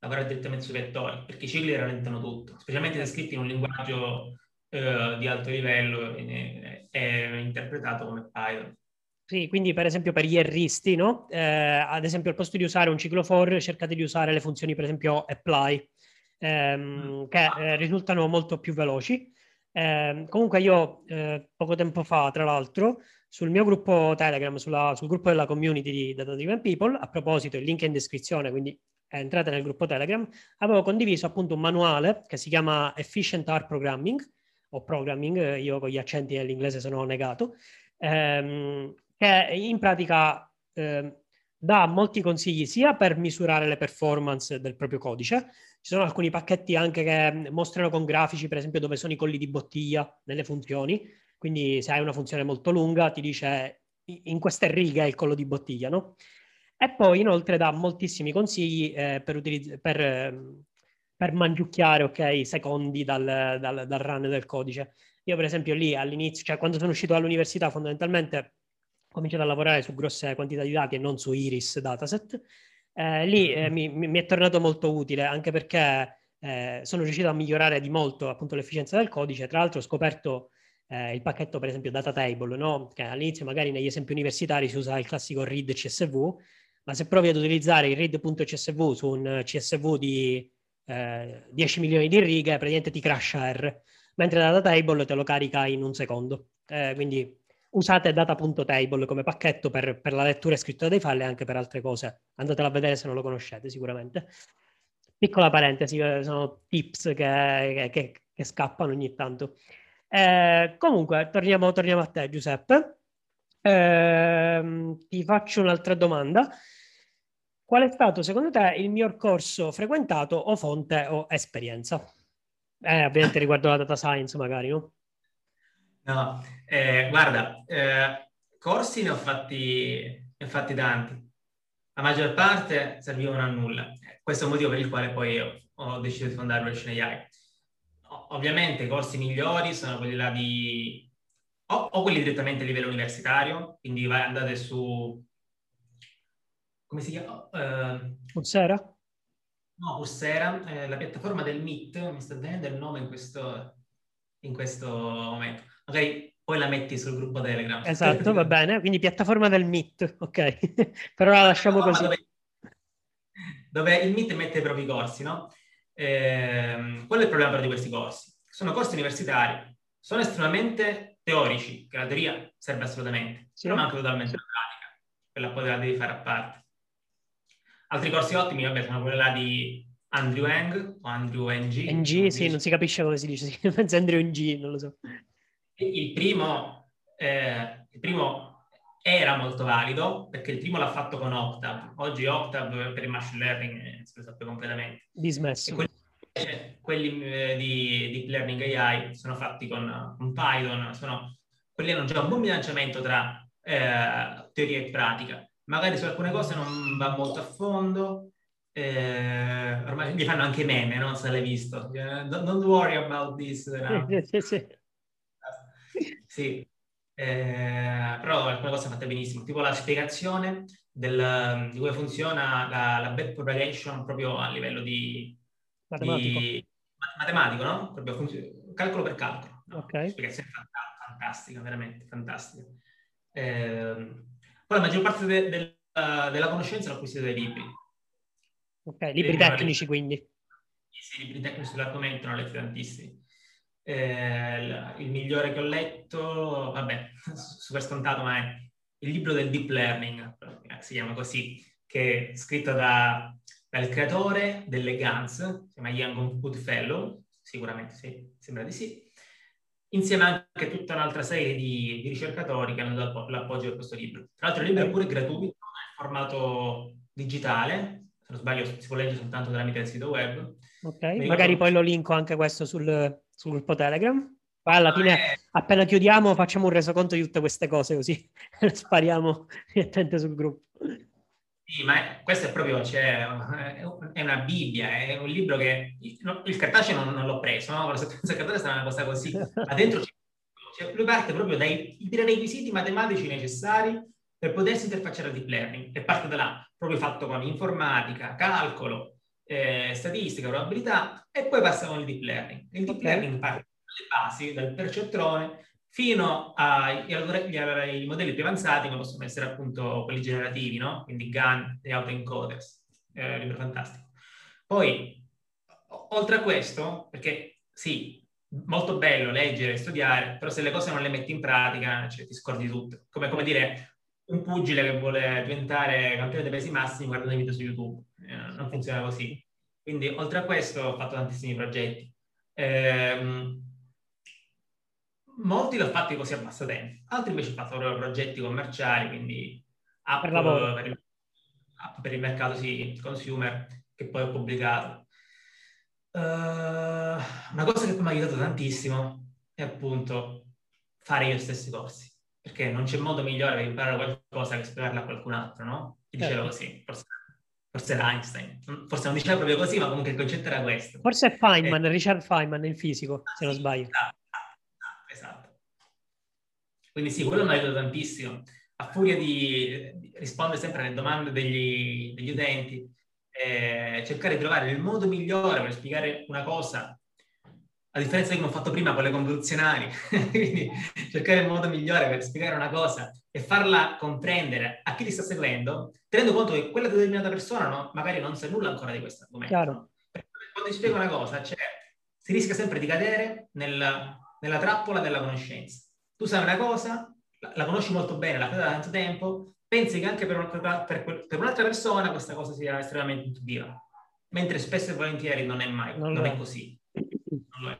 S2: lavorare direttamente sui vettori, perché i cicli rallentano tutto, specialmente se scritti in un linguaggio eh, di alto livello e, e interpretato come Python.
S1: Sì, quindi per esempio per gli erristi, no? Eh, ad esempio al posto di usare un ciclo for cercate di usare le funzioni per esempio apply, ehm, mm. che eh, risultano molto più veloci. Eh, comunque io eh, poco tempo fa, tra l'altro, sul mio gruppo Telegram, sulla, sul gruppo della community di Data Driven People, a proposito, il link è in descrizione, quindi entrate nel gruppo Telegram, avevo condiviso appunto un manuale che si chiama Efficient R Programming, o Programming, io con gli accenti nell'inglese sono negato, ehm, che in pratica eh, dà molti consigli sia per misurare le performance del proprio codice, ci sono alcuni pacchetti anche che mostrano con grafici, per esempio, dove sono i colli di bottiglia nelle funzioni, quindi se hai una funzione molto lunga ti dice in queste righe è il collo di bottiglia, no? E poi inoltre dà moltissimi consigli eh, per, utilizz- per, eh, per mangiucchiare, ok, secondi dal, dal, dal run del codice. Io per esempio lì all'inizio, cioè quando sono uscito dall'università fondamentalmente cominciato a lavorare su grosse quantità di dati e non su Iris dataset. Eh, lì eh, mi, mi, è tornato molto utile anche perché eh, sono riuscito a migliorare di molto appunto l'efficienza del codice. Tra l'altro ho scoperto eh, il pacchetto per esempio data table, no? che all'inizio magari negli esempi universitari si usa il classico read CSV, ma se provi ad utilizzare il read.csv su un CSV di 10 eh, milioni di righe, praticamente ti crasha R, mentre data table te lo carica in un secondo. Eh, quindi usate data.table come pacchetto per, per, la lettura e scrittura dei file e anche per altre cose. Andatelo a vedere se non lo conoscete sicuramente. Piccola parentesi, eh, sono tips che, che, che scappano ogni tanto. Eh, comunque, torniamo, torniamo, a te Giuseppe. Eh, ti faccio un'altra domanda. Qual è stato secondo te il miglior corso frequentato o fonte o esperienza? Eh, ovviamente riguardo la data science magari, no?
S2: No, eh, guarda, eh, corsi ne ho, fatti, ne ho fatti tanti. La maggior parte servivano a nulla. Questo è il motivo per il quale poi ho, deciso di fondare Relation AI. Ovviamente i corsi migliori sono quelli là di... O, o quelli direttamente a livello universitario, quindi vai, andate su... come si chiama?
S1: Uh, Coursera?
S2: No, Coursera, eh, la piattaforma del Meet, mi sta venendo il nome in questo, in questo momento magari poi la metti sul gruppo Telegram.
S1: Esatto, va bene. Quindi piattaforma del Meet, ok. Però la lasciamo così.
S2: Dove, dove, il Meet mette i propri corsi, no? Eh, qual è il problema però di questi corsi? Sono corsi universitari, sono estremamente teorici, che la teoria serve assolutamente, sì. però manca totalmente la pratica, quella poi la devi fare a parte. Altri corsi ottimi, vabbè, sono quelli là di Andrew Ng o Andrew NG.
S1: NG, sì, non si capisce come si dice, penso Andrew NG, non lo so.
S2: Il primo, eh, il primo era molto valido perché il primo l'ha fatto con Octave. Oggi Octave per il machine learning si sappia completamente.
S1: Dismesso.
S2: quelli, quelli eh, di deep learning AI sono fatti con, con Python, sono, quelli hanno già un buon bilanciamento tra eh, teoria e pratica. Magari su alcune cose non va molto a fondo, eh, ormai mi fanno anche meme, non se l'hai visto. Don't worry about this. No? Sì, sì, sì. Sì, eh, però alcune cose fatte benissimo, tipo la spiegazione del, di come funziona la, la backpropagation proprio a livello di matematico, di, matematico no? Proprio funzione, calcolo per calcolo. No?
S1: Okay.
S2: Spiegazione fantastica, veramente fantastica. Eh, poi la maggior parte de, de, uh, della conoscenza l'ho acquisita dai libri.
S1: Ok, libri tecnici quindi.
S2: Sì, libri tecnici sull'argomento, ne ho letti tantissimi. Eh, il migliore che ho letto, vabbè, super scontato, ma è il libro del deep learning, si chiama così, che è scritto da, dal creatore delle GANS, si chiama Young Goodfellow, sicuramente sì, sembra di sì, insieme anche a tutta un'altra serie di, di ricercatori che hanno dato l'appoggio a questo libro. Tra l'altro il libro è pure gratuito, è in formato digitale, se non sbaglio si può leggere soltanto tramite il sito web.
S1: Ok, magari poi lo linko anche questo sul, sul gruppo Telegram. Poi alla fine, eh. appena chiudiamo, facciamo un resoconto di tutte queste cose, così spariamo direttamente sul gruppo.
S2: Sì, ma questo è proprio, cioè, è una Bibbia, è un libro che il cartaceo non, non l'ho preso, no? La settimana cartacea sarà una cosa così, ma dentro c'è, cioè, lui parte proprio dai requisiti matematici necessari per potersi interfacciare al deep learning e parte da là, proprio fatto con informatica, calcolo, eh, statistica, probabilità e poi passano al deep learning. Il deep okay. learning parte dalle basi, dal percettrone fino ai, ai, modelli più avanzati, come possono essere appunto quelli generativi, no? Quindi GAN e autoencoders, eh, libro fantastico. Poi, oltre a questo, perché sì, molto bello leggere e studiare, però se le cose non le metti in pratica, cioè, ti scordi tutto. Come, come dire, un pugile che vuole diventare campione dei pesi massimi guardando i video su YouTube. Eh, non funziona così. Quindi, oltre a questo, ho fatto tantissimi progetti. Eh, molti l'ho fatti così a passatempo, altri invece ho fatto progetti commerciali, quindi app per, per, il, app per il mercato sì, consumer, che poi ho pubblicato. Uh, una cosa che poi mi ha aiutato tantissimo è appunto fare io stessi corsi, perché non c'è modo migliore per imparare qualcosa che spiegarla a qualcun altro, no? Ti diceva certo. così, forse, forse era Einstein, forse non diceva proprio così, ma comunque il concetto era questo.
S1: Forse è Feynman, eh, Richard Feynman, il fisico, se non sbaglio.
S2: Esatto, esatto. Quindi sì, quello mi ha aiutato tantissimo. A furia di rispondere sempre alle domande degli, degli utenti, eh, cercare di trovare il modo migliore per spiegare una cosa, a differenza di come ho fatto prima con le convoluzionali, quindi cercare il modo migliore per spiegare una cosa e farla comprendere a chi ti sta seguendo, tenendo conto che quella determinata persona no, magari non sa nulla ancora di questo argomento. Chiaro. Quando ti spiego una cosa, cioè, si rischia sempre di cadere nel, nella trappola della conoscenza. Tu sai una cosa, la, la conosci molto bene, la fai da tanto tempo, pensi che anche per, per, per, un'altra persona questa cosa sia estremamente intuitiva, mentre spesso e volentieri non è mai, non, non è. è così. Non lo è.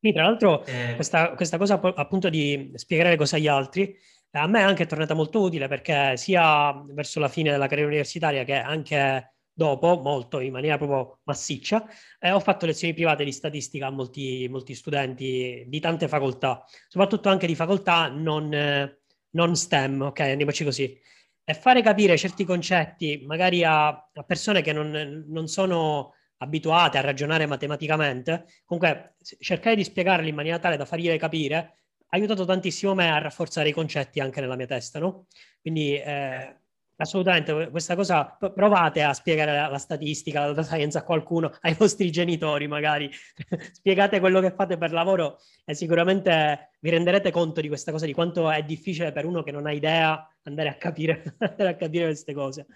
S1: Sì, tra l'altro eh, questa, questa, cosa appunto di spiegare le cose agli altri a me è anche tornata molto utile perché sia verso la fine della carriera universitaria che anche dopo, molto in maniera proprio massiccia, eh, ho fatto lezioni private di statistica a molti, molti studenti di tante facoltà, soprattutto anche di facoltà non, eh, non STEM, ok? Andiamoci così. E fare capire certi concetti magari a, a persone che non, non, sono abituate a ragionare matematicamente, comunque cercare di spiegarli in maniera tale da fargliele capire aiutato tantissimo me a rafforzare i concetti anche nella mia testa, no? Quindi eh, Assolutamente, questa cosa provate a spiegare la, la, statistica, la data science a qualcuno, ai vostri genitori magari, spiegate quello che fate per lavoro e sicuramente vi renderete conto di questa cosa, di quanto è difficile per uno che non ha idea andare a capire, andare a capire queste cose.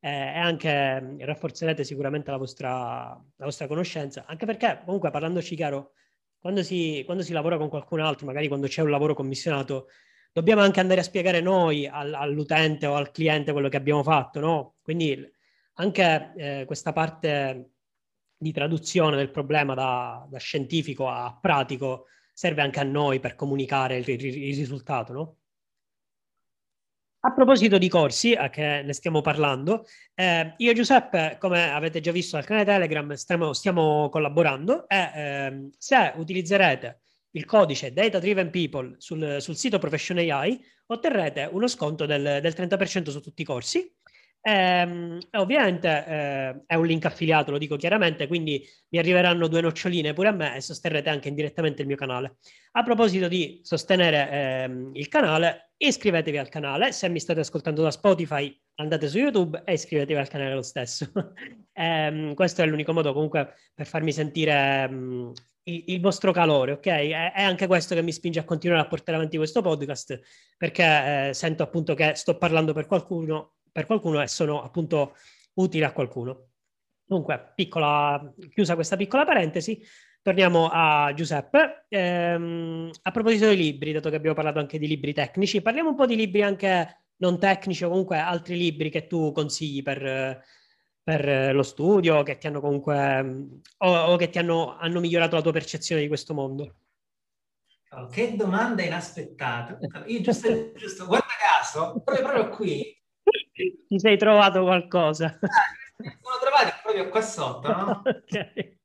S1: Eh, e anche mm, rafforzerete sicuramente la vostra, la vostra conoscenza, anche perché comunque parlandoci chiaro, quando si, quando si lavora con qualcun altro, magari quando c'è un lavoro commissionato, dobbiamo anche andare a spiegare noi al, all'utente o al cliente quello che abbiamo fatto, no? Quindi anche eh, questa parte di traduzione del problema da, da, scientifico a pratico serve anche a noi per comunicare il, il, il risultato, no? A proposito di corsi, a che ne stiamo parlando, eh, io e Giuseppe, come avete già visto al canale Telegram, stiamo, stiamo collaborando e eh, se utilizzerete il codice Data Driven People sul, sul sito Profession AI, otterrete uno sconto del, del 30% su tutti i corsi. Ehm, ovviamente eh, è un link affiliato, lo dico chiaramente, quindi mi arriveranno due noccioline pure a me e sosterrete anche indirettamente il mio canale. A proposito di sostenere ehm, il canale, iscrivetevi al canale. Se mi state ascoltando da Spotify, andate su YouTube e iscrivetevi al canale lo stesso. ehm, questo è l'unico modo comunque per farmi sentire ehm, il vostro calore, ok? È, è, anche questo che mi spinge a continuare a portare avanti questo podcast, perché eh, sento appunto che sto parlando per qualcuno, per qualcuno e sono appunto utile a qualcuno. Dunque, piccola, chiusa questa piccola parentesi, torniamo a Giuseppe. Ehm, a proposito dei libri, dato che abbiamo parlato anche di libri tecnici, parliamo un po' di libri anche non tecnici o comunque altri libri che tu consigli per per eh, lo studio, che ti hanno comunque o, o che ti hanno, hanno, migliorato la tua percezione di questo mondo?
S2: Oh, che domanda inaspettata. Io giusto, giusto guarda caso, proprio, proprio qui.
S1: Ti sei trovato qualcosa?
S2: Ah, sono trovati proprio qua sotto, no? ok.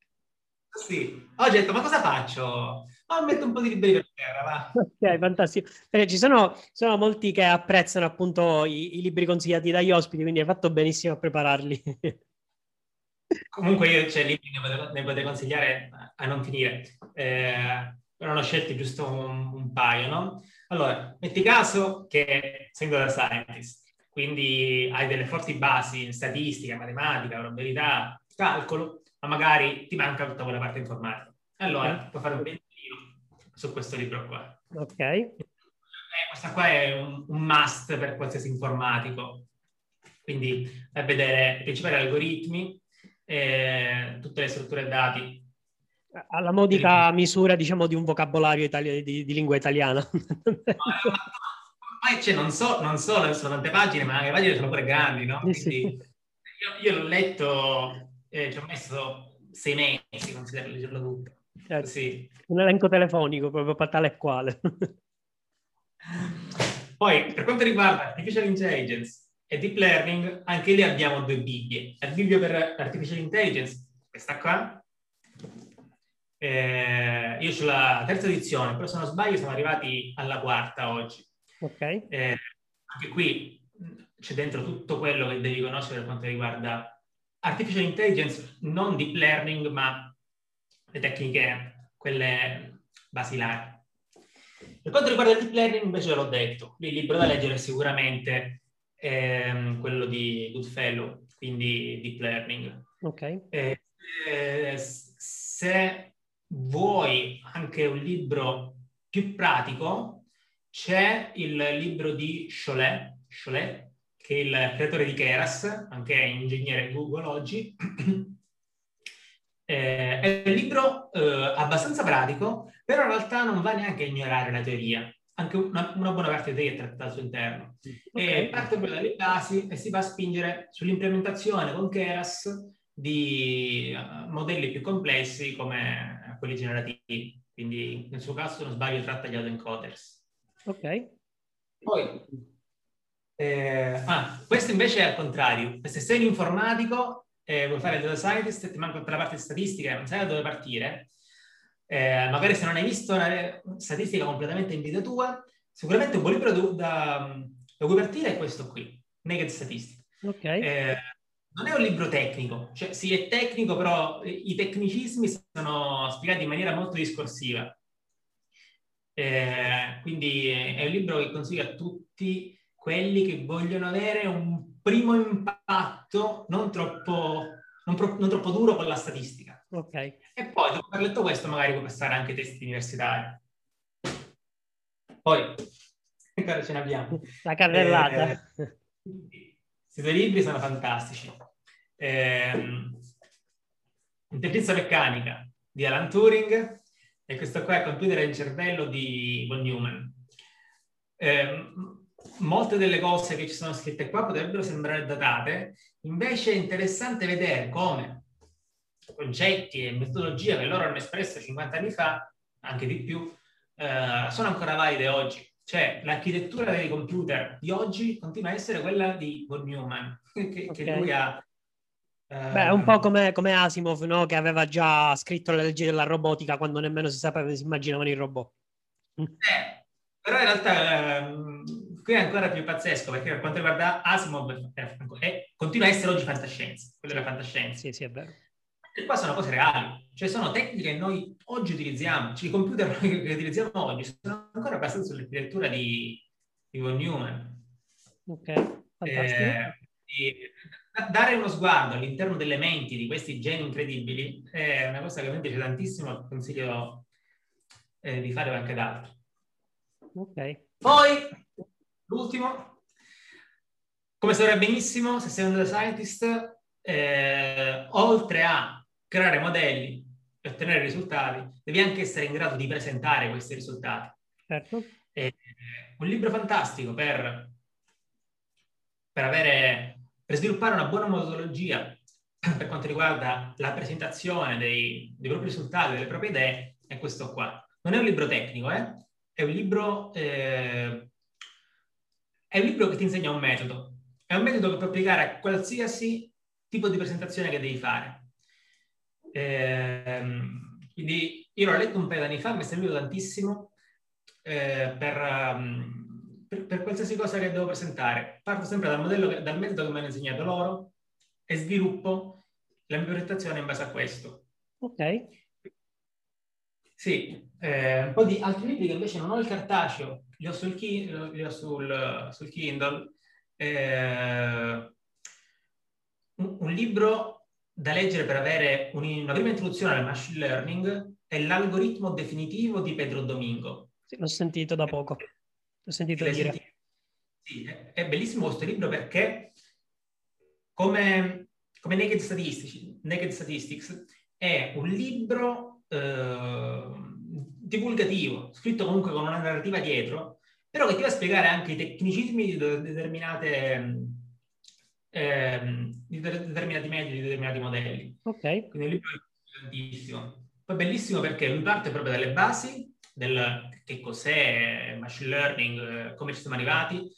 S2: Sì. Oggi ho detto, ma cosa faccio? Ma metto un po' di libri per terra, va.
S1: Ok, fantastico. Perché ci sono, sono molti che apprezzano appunto i, i, libri consigliati dagli ospiti, quindi hai fatto benissimo a prepararli.
S2: Comunque io, cioè, libri ne potrei consigliare a non finire. Eh, però ne ho scelti giusto un, un, paio, no? Allora, metti caso che sei un data scientist, quindi hai delle forti basi in statistica, matematica, probabilità, calcolo, ma magari ti manca tutta quella parte informatica. Allora, puoi fare un su questo libro qua.
S1: Ok.
S2: Eh, questa qua è un, un, must per qualsiasi informatico. Quindi a vedere i principali algoritmi, eh, tutte le strutture dati.
S1: Alla modica misura, diciamo, di un vocabolario itali- di, di, lingua italiana.
S2: Poi cioè, non, so, non solo, sono tante pagine, ma le pagine sono pure grandi, no? Quindi, sì. io, io, l'ho letto, eh, ci ho messo sei mesi, considero leggerlo tutto.
S1: Certo. Sì. Un elenco telefonico proprio per tale e quale.
S2: Poi, per quanto riguarda Artificial Intelligence e Deep Learning, anche lì abbiamo due Bibbie. La Bibbia per Artificial Intelligence, questa qua. Eh, io ho la terza edizione, però se non sbaglio siamo arrivati alla quarta oggi.
S1: Ok.
S2: Eh, anche qui c'è dentro tutto quello che devi conoscere per quanto riguarda artificial intelligence, non deep learning, ma le tecniche, quelle basilari. Per quanto riguarda il deep learning, invece l'ho detto, il libro da leggere è sicuramente ehm, quello di Goodfellow, quindi deep learning.
S1: Ok.
S2: Eh, eh, se vuoi anche un libro più pratico, c'è il libro di Cholet, Cholet che è il creatore di Keras, anche ingegnere Google oggi. eh, è un libro eh, abbastanza pratico, però in realtà non va neanche a ignorare la teoria. Anche una, una buona parte di teoria è trattata al suo interno. Okay. E parte dalle basi e si va a spingere sull'implementazione con Keras di uh, modelli più complessi come quelli generativi. Quindi nel suo caso, se non sbaglio, tratta gli autoencoders.
S1: Ok.
S2: Poi, eh, ah, questo invece è al contrario. Se sei un informatico, eh, vuoi fare il data scientist e ti manca tutta la parte statistica non sai da dove partire, eh, magari se non hai visto una statistica completamente in vita tua, sicuramente un buon libro da, da cui partire è questo qui, Naked Statistics.
S1: Okay.
S2: Eh, non è un libro tecnico, cioè sì è tecnico, però i tecnicismi sono spiegati in maniera molto discorsiva. Eh, quindi è un libro che consiglio a tutti quelli che vogliono avere un primo impatto non troppo, non pro, non troppo duro con la statistica.
S1: Ok.
S2: E poi, dopo aver letto questo, magari può passare anche testi universitari. Poi, ancora ce ne abbiamo.
S1: La carrellata.
S2: Eh, questi due libri sono fantastici. Eh, Intelligenza meccanica di Alan Turing e questo qua è Computer e il cervello di Von Neumann. Eh, molte delle cose che ci sono scritte qua potrebbero sembrare datate, invece è interessante vedere come concetti e metodologie che loro hanno espresso 50 anni fa, anche di più, eh, sono ancora valide oggi. Cioè, l'architettura dei computer di oggi continua a essere quella di Von Neumann, che, okay. che lui ha
S1: Beh, è un po' come, come Asimov, no? che aveva già scritto le leggi della robotica quando nemmeno si sapeva, si immaginavano i robot.
S2: Eh, però in realtà ehm, qui è ancora più pazzesco perché per quanto riguarda Asimov è, è, continua a essere oggi fantascienza, quella della fantascienza.
S1: Sì, sì, è vero.
S2: E qua sono cose reali, cioè sono tecniche che noi oggi utilizziamo, cioè i computer che utilizziamo oggi sono ancora basanti sull'architettura di, di Von Neumann.
S1: Ok, fantastico.
S2: Eh, dare uno sguardo all'interno delle menti di questi geni incredibili è una cosa che mi piace tantissimo, consiglio eh, di fare anche ad altri.
S1: Ok.
S2: Poi, l'ultimo, come saprai benissimo, se sei un data scientist, eh, oltre a creare modelli e ottenere risultati, devi anche essere in grado di presentare questi risultati.
S1: Certo.
S2: Eh, un libro fantastico per, per avere per sviluppare una buona metodologia per quanto riguarda la presentazione dei, dei propri risultati, delle proprie idee, è questo qua. Non è un libro tecnico, eh? è, un libro, eh, è un libro che ti insegna un metodo. È un metodo che puoi applicare a qualsiasi tipo di presentazione che devi fare. Eh, quindi io l'ho letto un paio di anni fa, mi è servito tantissimo eh, per... Um, per, per, qualsiasi cosa che devo presentare. Parto sempre dal, modello che, dal metodo che mi hanno insegnato loro e sviluppo la mia presentazione in base a questo.
S1: Ok.
S2: Sì, eh, un po' di altri libri che invece non ho il cartaceo, li ho sul, li ho sul, sul Kindle. Eh, un, un, libro da leggere per avere un, una prima introduzione al machine learning è l'algoritmo definitivo di Pedro Domingo.
S1: Sì, l'ho sentito da poco, l'ho sentito dire. Sentito?
S2: Sì, è, bellissimo questo libro perché come, come Naked, Statistics, Naked Statistics è un libro eh, divulgativo, scritto comunque con una narrativa dietro, però che ti va a spiegare anche i tecnicismi di determinate eh, di determinati metodi, di determinati modelli.
S1: Ok.
S2: Quindi il libro è tantissimo. Poi bellissimo perché lui parte proprio dalle basi del che cos'è machine learning, come ci siamo arrivati,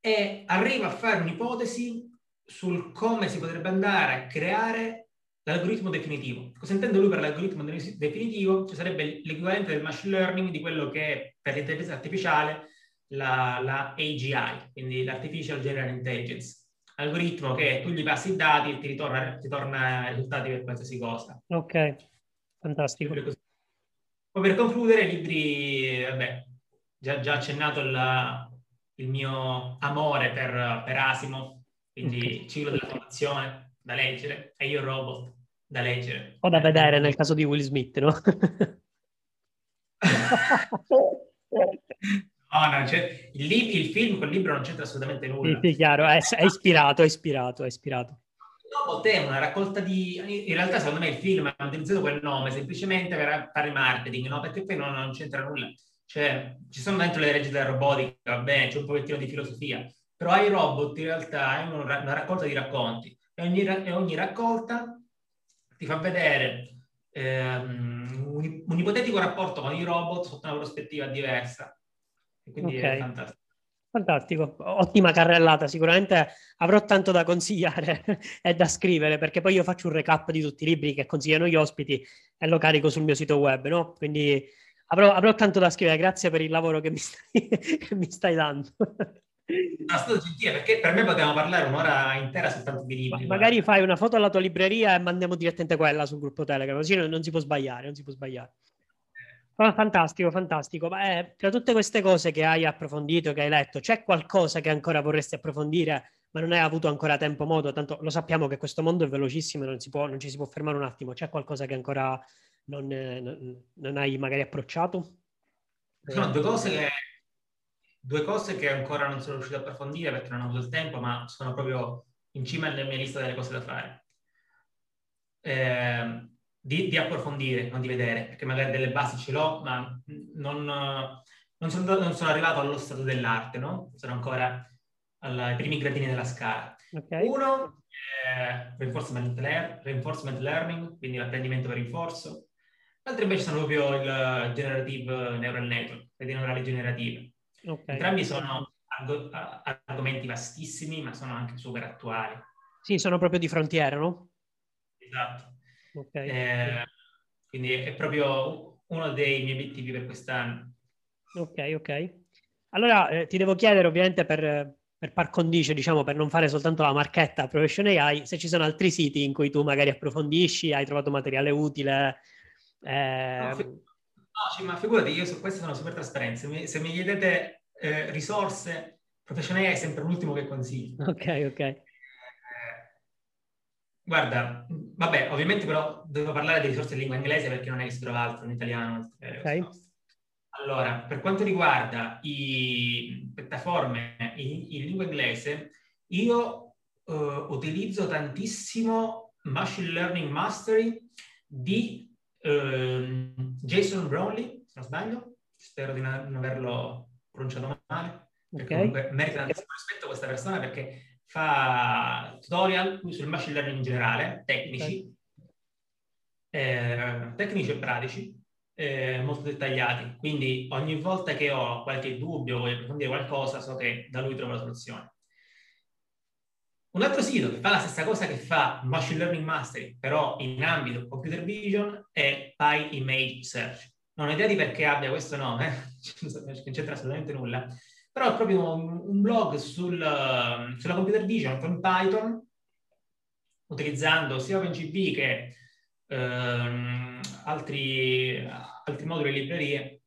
S2: e arriva a fare un'ipotesi sul come si potrebbe andare a creare l'algoritmo definitivo. Cosa intende lui per l'algoritmo definitivo? Cioè sarebbe l'equivalente del machine learning di quello che è per l'intelligenza artificiale la, la AGI, quindi l'Artificial General Intelligence algoritmo che tu gli passi i dati e ti ritorna, ti torna risultati per qualsiasi cosa.
S1: Ok, fantastico.
S2: Poi per concludere, libri, vabbè, già, già accennato il, il, mio amore per, per Asimo, quindi okay. ciclo della formazione da leggere, e io robot da leggere.
S1: O da vedere nel caso di Will Smith, no?
S2: No, no, cioè, il, il, film col libro non c'entra assolutamente nulla.
S1: Sì, sì chiaro, è, è, ispirato, è ispirato, è ispirato.
S2: Dopo te è una raccolta di... In realtà secondo me il film ha utilizzato quel nome semplicemente per fare marketing, no? Perché poi non, non c'entra nulla. Cioè, ci sono dentro le leggi della robotica, va bene, c'è un pochettino di filosofia, però ai robot in realtà è una, una raccolta di racconti e ogni, e ogni raccolta ti fa vedere ehm, un, un ipotetico rapporto con i robot sotto una prospettiva diversa quindi okay. è fantastico.
S1: Fantastico, ottima carrellata, sicuramente avrò tanto da consigliare e da scrivere perché poi io faccio un recap di tutti i libri che consigliano gli ospiti e lo carico sul mio sito web, no? Quindi avrò, avrò tanto da scrivere, grazie per il lavoro che mi stai, che mi stai dando.
S2: No, stato gentile perché per me potevamo parlare un'ora intera soltanto di libri.
S1: Ma magari fai una foto alla tua libreria e mandiamo direttamente quella sul gruppo Telegram, così non, non si può sbagliare, non si può sbagliare. Oh, fantastico, fantastico. Ma eh, tra tutte queste cose che hai approfondito, che hai letto, c'è qualcosa che ancora vorresti approfondire, ma non hai avuto ancora tempo modo? Tanto lo sappiamo che questo mondo è velocissimo e non, non, ci si può fermare un attimo. C'è qualcosa che ancora non, eh, non, non hai magari approcciato?
S2: Sono due cose, che, due cose che ancora non sono riuscito a approfondire perché non ho avuto il tempo, ma sono proprio in cima alla mia lista delle cose da fare. Eh, di, di, approfondire, non di vedere, perché magari delle basi ce l'ho, ma non, non, sono, non sono, arrivato allo stato dell'arte, no? Sono ancora ai primi gradini della scala. Okay. Uno è reinforcement, lear, reinforcement learning, quindi l'apprendimento per rinforzo. L'altro invece sono proprio il generative neural network, le neurali generative. Okay. Entrambi sono arg- argomenti vastissimi, ma sono anche super attuali.
S1: Sì, sono proprio di frontiera, no?
S2: Esatto. Okay. Eh, quindi è proprio uno dei miei obiettivi per quest'anno.
S1: Ok, ok. Allora eh, ti devo chiedere ovviamente per, per par condicio, diciamo, per non fare soltanto la marchetta Profession AI, se ci sono altri siti in cui tu magari approfondisci, hai trovato materiale utile.
S2: Eh... No, fi- no, ma figurati, io su questo sono super trasparente. Se mi, se mi chiedete eh, risorse, Profession AI è sempre l'ultimo che consiglio.
S1: Ok, ok.
S2: Guarda, vabbè, ovviamente però devo parlare di risorse in lingua inglese perché non è che si trova altro in italiano.
S1: Eh, okay.
S2: Allora, per quanto riguarda i piattaforme in, in lingua inglese, io uh, utilizzo tantissimo Machine Learning Mastery di uh, Jason Brownlee, se non sbaglio, spero di non averlo pronunciato male, okay. comunque merita tantissimo rispetto a questa persona perché fa tutorial sul machine learning in generale, tecnici, eh, tecnici e pratici, eh, molto dettagliati. Quindi ogni volta che ho qualche dubbio, voglio approfondire qualcosa, so che da lui trovo la soluzione. Un altro sito che fa la stessa cosa che fa Machine Learning Mastery, però in ambito computer vision, è PyImage Search. Non ho idea di perché abbia questo nome, non c'entra assolutamente nulla, però è proprio un, blog sul, sulla computer vision con Python, utilizzando sia OpenGB che ehm, altri, altri moduli e librerie,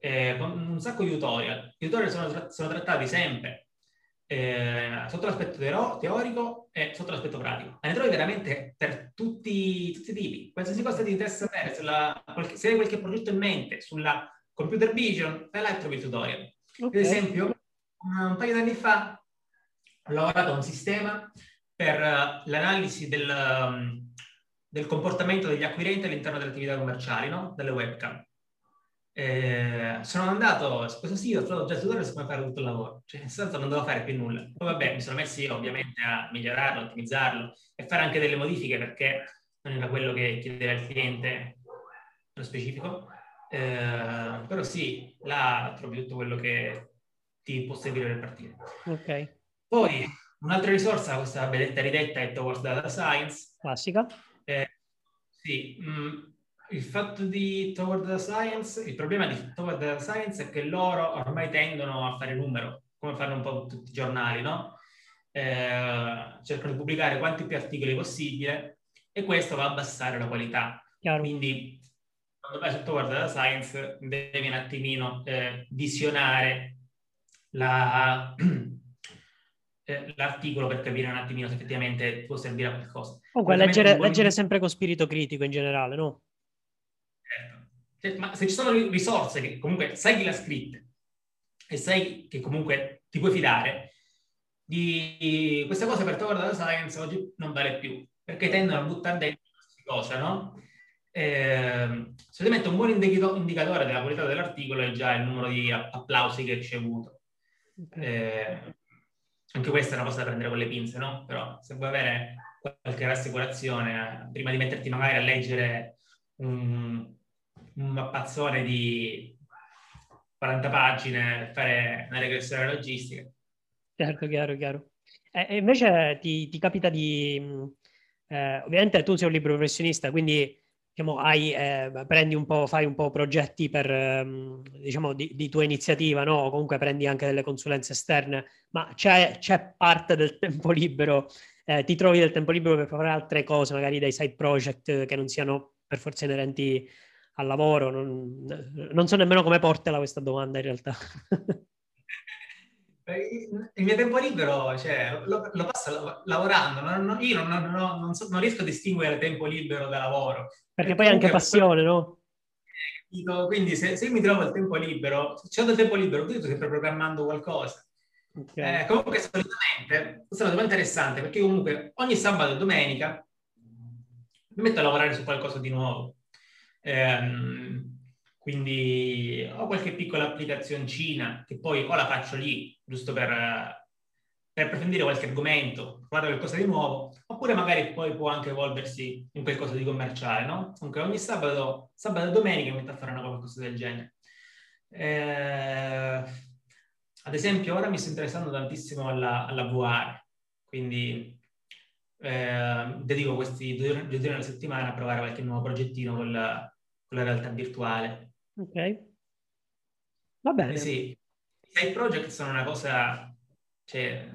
S2: eh, con un sacco di tutorial. I tutorial sono, sono trattati sempre eh, sotto l'aspetto teorico e sotto l'aspetto pratico. Ma ne trovi veramente per tutti, tutti i tipi. Qualsiasi cosa ti interessa sapere, se hai qualche progetto in mente sulla computer vision, vai là e trovi il tutorial. Okay. Ad esempio, un paio di anni fa ho lavorato a un sistema per uh, l'analisi del, um, del, comportamento degli acquirenti all'interno delle attività commerciali, no? delle webcam. Eh, sono andato su questo sito, ho trovato già il tutorial su come fare tutto il lavoro, cioè nel senso non dovevo fare più nulla. Poi vabbè, mi sono messo io ovviamente a migliorarlo, ottimizzarlo e fare anche delle modifiche perché non era quello che chiedeva il cliente nello specifico. Eh, però sì, là trovi tutto quello che ti può servire per partire.
S1: Ok.
S2: Poi un'altra risorsa, questa benedetta ridetta, è Towards Data Science.
S1: Classica.
S2: Eh, sì, mh, mm, il fatto di Toward Data Science, il problema di Toward Data Science è che loro ormai tendono a fare numero, come fanno un po' tutti i giornali, no? Eh, cercano di pubblicare quanti più articoli possibile e questo va a abbassare la qualità.
S1: Chiaro.
S2: Quindi vai su Toward Data Science devi un attimino eh, visionare la, eh, l'articolo per capire un attimino se effettivamente può servire a qualcosa.
S1: Comunque, leggere, leggere sempre con spirito critico in generale, no?
S2: Certo. Cioè, ma se ci sono risorse che comunque sai chi l'ha scritta e sai che comunque ti puoi fidare, di questa cosa per Tower Data Science oggi non vale più, perché tendono a buttare dentro queste cose, no? Eh, solitamente un buon indicatore della qualità dell'articolo è già il numero di applausi che hai ricevuto. Eh, anche questa è una cosa da prendere con le pinze, no? Però se vuoi avere qualche rassicurazione, prima di metterti magari a leggere un, un mappazzone di 40 pagine, fare una regressione logistica.
S1: Certo, chiaro, chiaro. E, invece ti, ti capita di... Eh, ovviamente tu sei un libro professionista, quindi diciamo, hai, eh, prendi un po', fai un po' progetti per, ehm, diciamo, di, di, tua iniziativa, no? O comunque prendi anche delle consulenze esterne, ma c'è, c'è parte del tempo libero, eh, ti trovi del tempo libero per fare altre cose, magari dei side project che non siano per forza inerenti al lavoro? Non, non so nemmeno come portela questa domanda in realtà.
S2: Il mio tempo libero cioè, lo, lo, passo lavorando, non, io non, non, non, so, non riesco a distinguere tempo libero da lavoro.
S1: Perché poi è anche passione, no?
S2: Quindi se, se mi trovo il tempo libero, se ho del tempo libero, io sto sempre programmando qualcosa. Okay. Eh, comunque solitamente, questa è una domanda interessante perché comunque ogni sabato e domenica mi metto a lavorare su qualcosa di nuovo. Eh, quindi ho qualche piccola applicazioncina che poi o la faccio lì, giusto per per approfondire qualche argomento, trovare qualcosa di nuovo, oppure magari poi può anche evolversi in qualcosa di commerciale, no? Comunque ogni sabato, sabato e domenica mi metto a fare una qualcosa del genere. Eh, ad esempio, ora mi sto interessando tantissimo alla, alla VR, quindi eh, dedico questi due giorni alla settimana a provare qualche nuovo progettino con la, con la realtà virtuale.
S1: Ok. Va bene.
S2: Eh sì, i side project sono una cosa, cioè,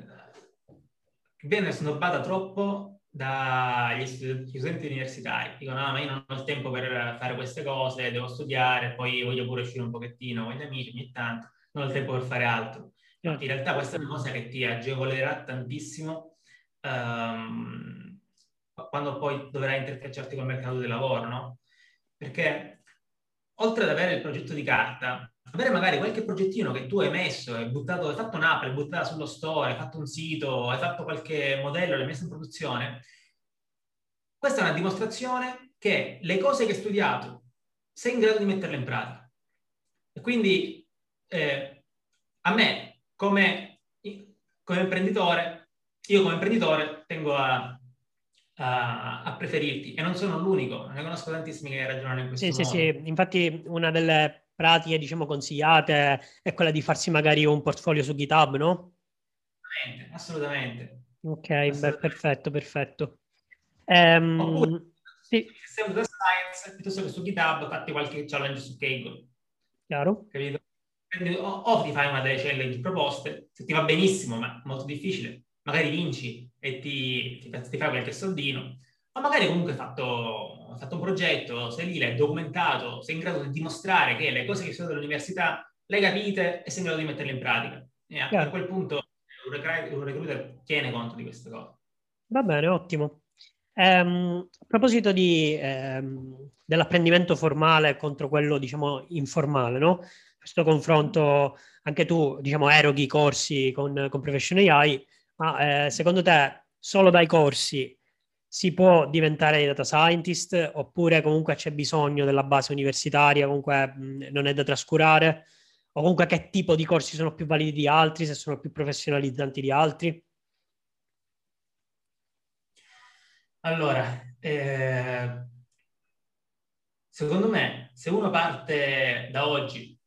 S2: viene snobbata troppo dagli studenti universitari. Dicono, no, ma io non ho il tempo per fare queste cose, devo studiare, poi voglio pure uscire un pochettino con gli amici ogni tanto, non ho il tempo per fare altro. in realtà questa è una cosa che ti agevolerà tantissimo um, quando poi dovrai interfacciarti col mercato del lavoro, no? Perché oltre ad avere il progetto di carta, avere magari qualche progettino che tu hai messo, hai, buttato, hai fatto un'app, hai buttata sullo store, hai fatto un sito, hai fatto qualche modello, l'hai messo in produzione, questa è una dimostrazione che le cose che hai studiato sei in grado di metterle in pratica. E quindi eh, a me, come, come, imprenditore, io come imprenditore tengo a, a, a, preferirti e non sono l'unico, ne conosco tantissimi che ragionano in questo
S1: sì,
S2: modo.
S1: Sì, sì, infatti una delle pratiche, diciamo, consigliate è quella di farsi magari un portfolio su GitHub,
S2: no? Assolutamente, assolutamente.
S1: Ok, assolutamente. Beh, perfetto, perfetto. Um, Oppure,
S2: sì. Se usa Science, piuttosto che su GitHub, fatti qualche challenge su Kaggle.
S1: Chiaro.
S2: Capito? O, o ti fai una delle challenge proposte, se ti va benissimo, ma molto difficile, magari vinci e ti, ti, ti fai qualche soldino, ma magari comunque hai fatto, fatto, un progetto, sei lì, l'hai documentato, sei in grado di dimostrare che le cose che hai studiato all'università le capite e sei in grado di metterle in pratica. E a, a quel punto un recruiter tiene conto di queste cose.
S1: Va bene, ottimo. Um, a proposito di, um, dell'apprendimento formale contro quello, diciamo, informale, no? Questo confronto, anche tu, diciamo, eroghi corsi con, con Profession AI, ma eh, secondo te solo dai corsi si può diventare data scientist oppure comunque c'è bisogno della base universitaria, comunque mh, non è da trascurare? O comunque che tipo di corsi sono più validi di altri, se sono più professionalizzanti di altri?
S2: Allora, eh, secondo me, se uno parte da oggi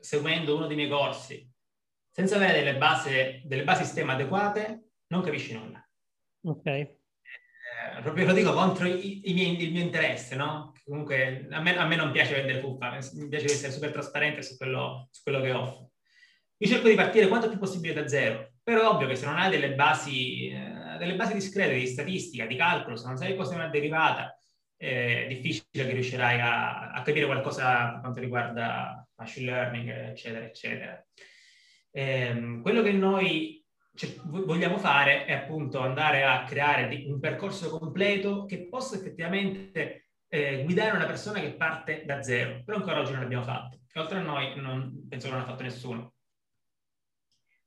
S2: seguendo uno dei miei corsi senza avere delle basi, delle basi sistema adeguate, non capisci nulla.
S1: Ok.
S2: Eh, proprio lo dico contro i, i miei, il mio interesse, no? Comunque a me, a me, non piace vendere fuffa, mi piace essere super trasparente su quello, su quello che offro. Io cerco di partire quanto più possibile da zero, però è ovvio che se non hai delle basi... Eh, delle basi discrete di statistica, di calcolo, se non sai cosa è una derivata, è difficile che riuscirai a, a capire qualcosa per quanto riguarda machine learning, eccetera, eccetera. Eh, quello che noi cioè, vogliamo fare è appunto andare a creare un percorso completo che possa effettivamente eh, guidare una persona che parte da zero, però ancora oggi non l'abbiamo fatto. Oltre a noi non, penso che non l'ha fatto nessuno.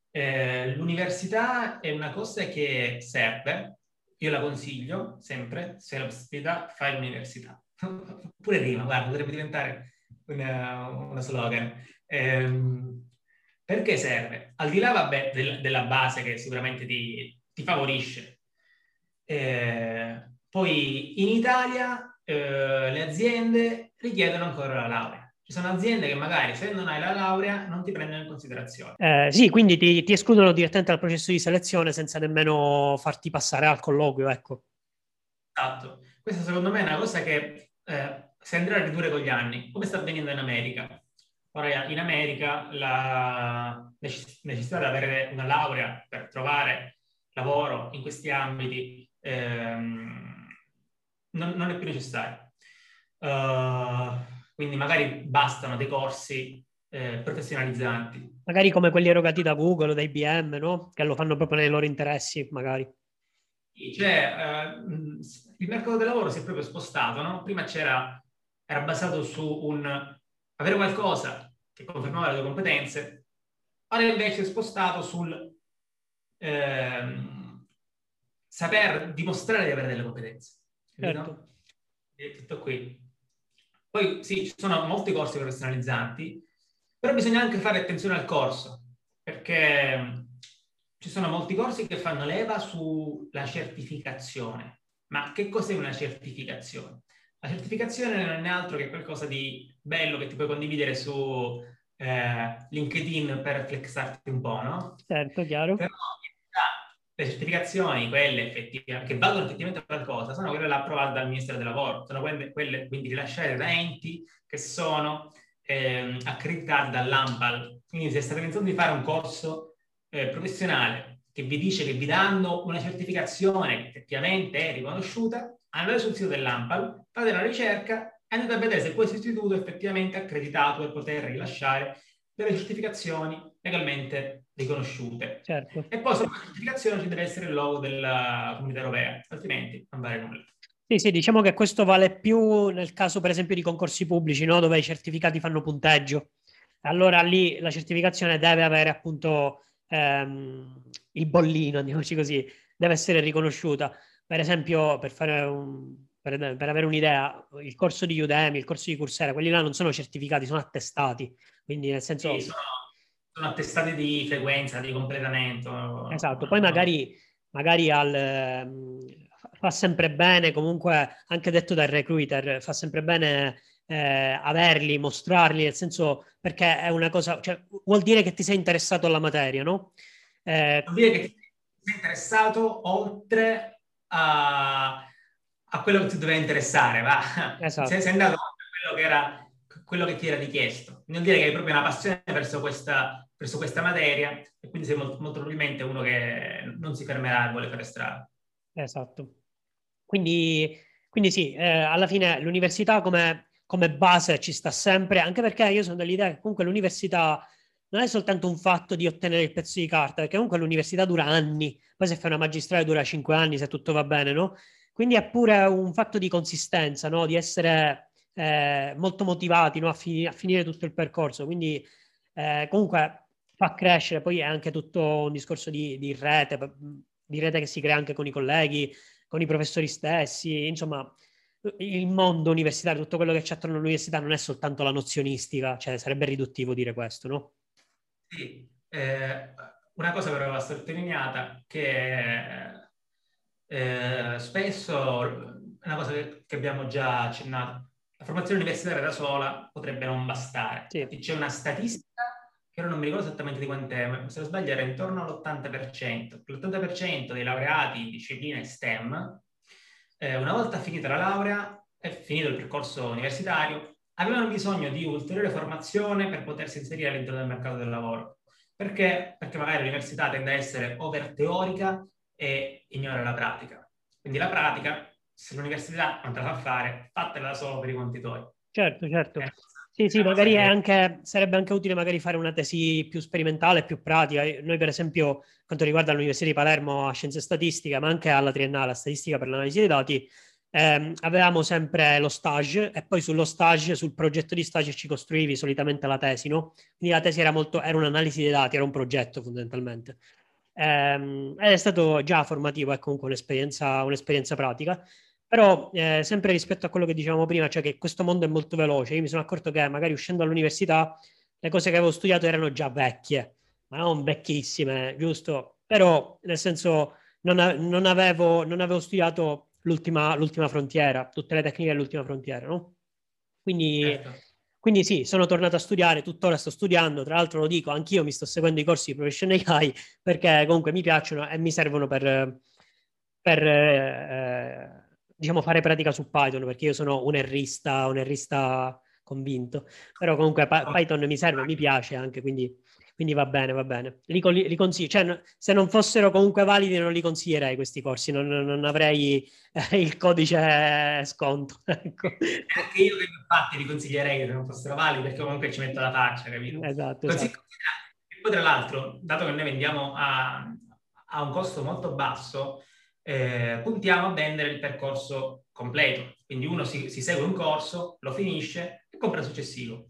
S2: Eh, l'università è una cosa che serve, io la consiglio sempre, se la possibilità, fai l'università. Pure prima, guarda, potrebbe diventare una, una slogan. Eh, perché serve? Al di là, vabbè, del, della base che sicuramente ti, ti favorisce. Eh, poi in Italia eh, le aziende richiedono ancora la laurea. Ci sono aziende che magari se non hai la laurea non ti prendono in considerazione.
S1: Eh, sì, quindi ti, ti, escludono direttamente dal processo di selezione senza nemmeno farti passare al colloquio, ecco.
S2: Esatto. Questa secondo me è una cosa che eh, si andrà a ridurre con gli anni, come sta avvenendo in America. Ora, in America la necessità di avere una laurea per trovare lavoro in questi ambiti ehm, non, non, è più necessaria. Uh, quindi magari bastano dei corsi eh, professionalizzanti.
S1: Magari come quelli erogati da Google o da IBM, no? Che lo fanno proprio nei loro interessi, magari.
S2: Cioè, eh, il mercato del lavoro si è proprio spostato, no? Prima c'era, era basato su un avere qualcosa che confermava le tue competenze, ora invece è spostato sul eh, saper dimostrare di avere delle competenze.
S1: Certo.
S2: È tutto qui. Poi sì, ci sono molti corsi professionalizzanti, però bisogna anche fare attenzione al corso, perché mm, ci sono molti corsi che fanno leva sulla certificazione. Ma che cos'è una certificazione? La certificazione non è altro che qualcosa di bello che ti puoi condividere su eh, LinkedIn per flexarti un po', no?
S1: Certo, chiaro.
S2: Però le certificazioni, quelle effettivamente, che valgono effettivamente qualcosa, sono quelle approvate dal Ministero del Lavoro, sono quelle, quelle quindi rilasciate da enti che sono eh, accreditati dall'AMPAL. Quindi se state pensando di fare un corso eh, professionale che vi dice che vi danno una certificazione che effettivamente è riconosciuta, andate sul sito dell'AMPAL, fate una ricerca e andate a vedere se questo istituto è effettivamente accreditato per poter rilasciare delle certificazioni legalmente riconosciute.
S1: Certo.
S2: E poi sulla certificazione ci deve essere il logo della comunità europea, altrimenti non vale nulla.
S1: Sì, sì, diciamo che questo vale più nel caso, per esempio, di concorsi pubblici, no? dove i certificati fanno punteggio. Allora lì la certificazione deve avere appunto ehm, il bollino, diciamoci così, deve essere riconosciuta. Per esempio, per, fare un, per, per avere un'idea, il corso di Udemy, il corso di Coursera, quelli là non sono certificati, sono attestati. Quindi nel senso...
S2: Sì, sono sono attestati di frequenza, di completamento.
S1: Esatto, poi magari, magari al, ehm, fa sempre bene, comunque anche detto dal recruiter, fa sempre bene eh, averli, mostrarli, nel senso perché è una cosa, cioè, vuol dire che ti sei interessato alla materia, no?
S2: Eh, vuol dire che ti sei interessato oltre a, a quello che ti doveva interessare, va? Esatto. Sei, sei andato oltre quello che era quello che ti era richiesto. Vuol dire che hai proprio una passione verso questa, verso questa materia e quindi sei molto, molto, probabilmente uno che non si fermerà e vuole fare strada.
S1: Esatto. Quindi, quindi sì, eh, alla fine l'università come, come, base ci sta sempre, anche perché io sono dell'idea che comunque l'università non è soltanto un fatto di ottenere il pezzo di carta, perché comunque l'università dura anni, poi se fai una magistrale dura cinque anni, se tutto va bene, no? Quindi è pure un fatto di consistenza, no? Di essere eh, molto motivati no? a, fi- a, finire tutto il percorso. Quindi eh, comunque fa crescere, poi è anche tutto un discorso di, di rete, di rete che si crea anche con i colleghi, con i professori stessi, insomma il mondo universitario, tutto quello che c'è attorno all'università non è soltanto la nozionistica, cioè sarebbe riduttivo dire questo, no?
S2: Sì, eh, una cosa però va sottolineata che eh, spesso, è una cosa che, che, abbiamo già accennato, la formazione universitaria da sola potrebbe non bastare. Sì. C'è una statistica che non mi ricordo esattamente di quant'è, ma se non sbaglio era intorno all'80%. L'80% dei laureati in discipline STEM, eh, una volta finita la laurea e finito il percorso universitario, avevano bisogno di ulteriore formazione per potersi inserire all'interno del mercato del lavoro. Perché? Perché magari l'università tende a essere over teorica e ignora la pratica. Quindi la pratica, se l'università non te la fa fare, fatela da solo per i conti tuoi.
S1: Certo, certo. Eh, sì, sì, magari anche, sarebbe anche utile magari fare una tesi più sperimentale, più pratica. Noi, per esempio, quanto riguarda l'Università di Palermo a Scienze Statistiche, ma anche alla triennale a Statistica per l'analisi dei dati, eh, avevamo sempre lo stage e poi sullo stage, sul progetto di stage ci costruivi solitamente la tesi, no? Quindi la tesi era molto, era un'analisi dei dati, era un progetto fondamentalmente. Eh, ed è stato già formativo, è comunque un'esperienza, un'esperienza pratica. Però eh, sempre rispetto a quello che dicevamo prima, cioè che questo mondo è molto veloce, io mi sono accorto che magari uscendo dall'università le cose che avevo studiato erano già vecchie, ma non vecchissime, giusto? Però nel senso non, non, avevo, non avevo studiato l'ultima, l'ultima frontiera, tutte le tecniche dell'ultima frontiera, no? Quindi, certo. quindi sì, sono tornato a studiare, tuttora sto studiando, tra l'altro lo dico, anch'io mi sto seguendo i corsi di Professional AI perché comunque mi piacciono e mi servono per, per eh, diciamo, fare pratica su Python, perché io sono un errista, un errista convinto, però comunque Python mi serve, mi piace anche, quindi quindi va bene, va bene. Li, li consiglio, cioè, se non fossero comunque validi non li consiglierei questi corsi, non, non avrei eh, il codice sconto. Ecco.
S2: Anche io infatti li consiglierei se non fossero validi perché comunque ci metto la faccia, capito?
S1: Esatto. Così, esatto.
S2: E poi tra l'altro, dato che noi vendiamo a, a un costo molto basso, eh, puntiamo a vendere il percorso completo. Quindi uno si, si segue un corso, lo finisce e compra il successivo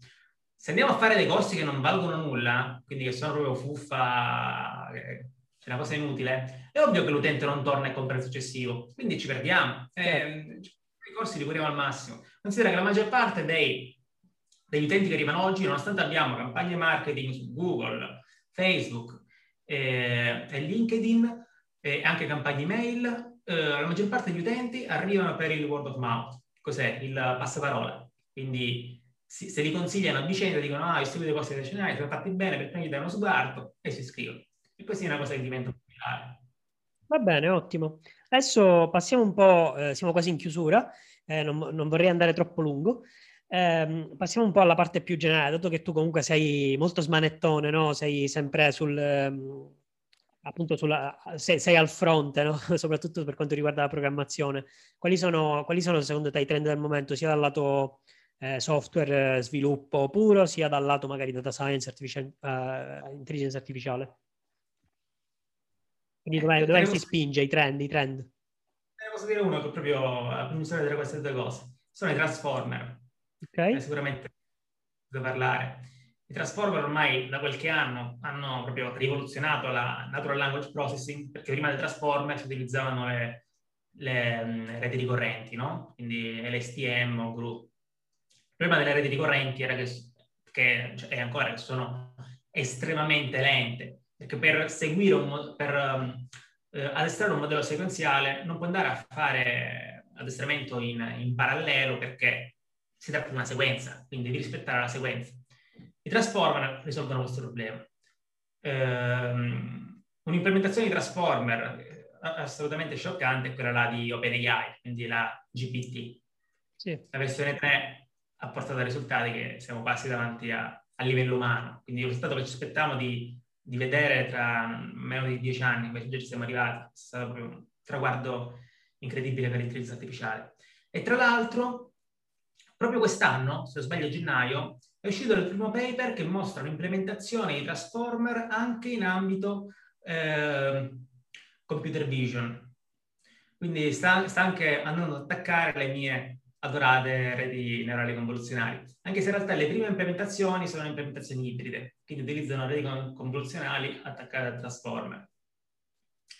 S2: se andiamo a fare dei corsi che non valgono nulla, quindi che sono proprio fuffa, è una cosa inutile, è ovvio che l'utente non torna e compra il successivo, quindi ci perdiamo. Eh, I corsi li curiamo al massimo. Considera che la maggior parte dei, degli utenti che arrivano oggi, nonostante abbiamo campagne marketing su Google, Facebook eh, e LinkedIn e anche campagne email, eh, la maggior parte degli utenti arrivano per il word of mouth. Cos'è? Il passaparola. Quindi si, se li consigliano a vicenda dicono ah, studio dei corsi relazionali, sono fatti bene, perché gli danno sguardo e si iscrivono. E sì, è una cosa che diventa popolare.
S1: Va bene, ottimo. Adesso passiamo un po', eh, siamo quasi in chiusura, eh, non, non, vorrei andare troppo lungo. Eh, passiamo un po' alla parte più generale, dato che tu comunque sei molto smanettone, no? Sei sempre sul... Appunto sulla, sei, sei, al fronte, no? soprattutto per quanto riguarda la programmazione. Quali sono, quali sono secondo te i trend del momento, sia dal lato eh, software, eh, sviluppo puro, sia dal lato magari data science, artificial, uh, intelligenza artificiale. Quindi dove, eh, dove si spinge i trend, i trend?
S2: Ne posso dire uno che proprio a pronunciare tra queste due cose. Sono i transformer.
S1: Ok. Eh,
S2: sicuramente da parlare. I transformer ormai da qualche anno hanno proprio rivoluzionato la natural language processing perché prima dei transformer si utilizzavano le, le, mm, reti ricorrenti, no? Quindi LSTM o GRU problema delle reti ricorrenti era che, che cioè, è ancora che sono estremamente lente, perché per seguire un, per um, eh, addestrare un modello sequenziale non può andare a fare addestramento in, in parallelo perché si tratta di una sequenza, quindi devi rispettare la sequenza. I transformer risolvono questo problema. Um, un'implementazione di transformer eh, assolutamente scioccante è quella là di OpenAI, quindi la GPT. Sì. La versione 3 ha portato a risultati che siamo quasi davanti a, a livello umano. Quindi il risultato che ci aspettiamo di, di, vedere tra meno di dieci anni, invece già ci siamo arrivati, è stato proprio un traguardo incredibile per l'intelligenza artificiale. E tra l'altro, proprio quest'anno, se non sbaglio a gennaio, è uscito il primo paper che mostra un'implementazione di Transformer anche in ambito eh, computer vision. Quindi sta, sta anche andando ad attaccare le mie adorate reti neurali convoluzionali, anche se in realtà le prime implementazioni sono implementazioni ibride, quindi utilizzano reti convoluzionali attaccate a Transformer.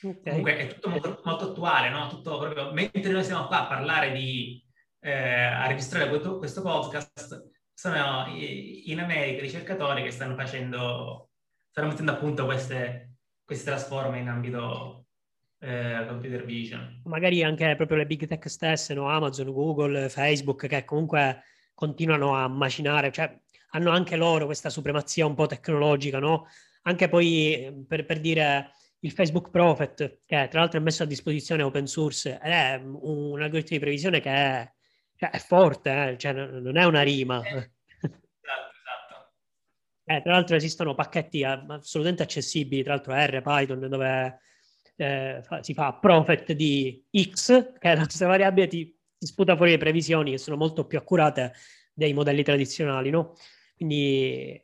S2: Okay. Comunque è tutto molto, molto attuale, no? Tutto proprio, mentre noi siamo qua a parlare di, eh, a registrare questo, questo, podcast, sono in America ricercatori che stanno facendo, stanno mettendo a punto queste, queste trasforme in ambito eh, computer vision.
S1: Magari anche proprio le big tech stesse, no? Amazon, Google, Facebook, che comunque continuano a macinare, cioè hanno anche loro questa supremazia un po' tecnologica, no? Anche poi per, per dire il Facebook Prophet, che tra l'altro è messo a disposizione open source, ed è un, algoritmo di previsione che è, è forte, eh? cioè, non è una rima. Eh, esatto, esatto. Eh, tra l'altro esistono pacchetti assolutamente accessibili, tra l'altro R, Python, dove eh, si fa Prophet di X, che è la stessa variabile, ti, ti, sputa fuori le previsioni che sono molto più accurate dei modelli tradizionali, no? Quindi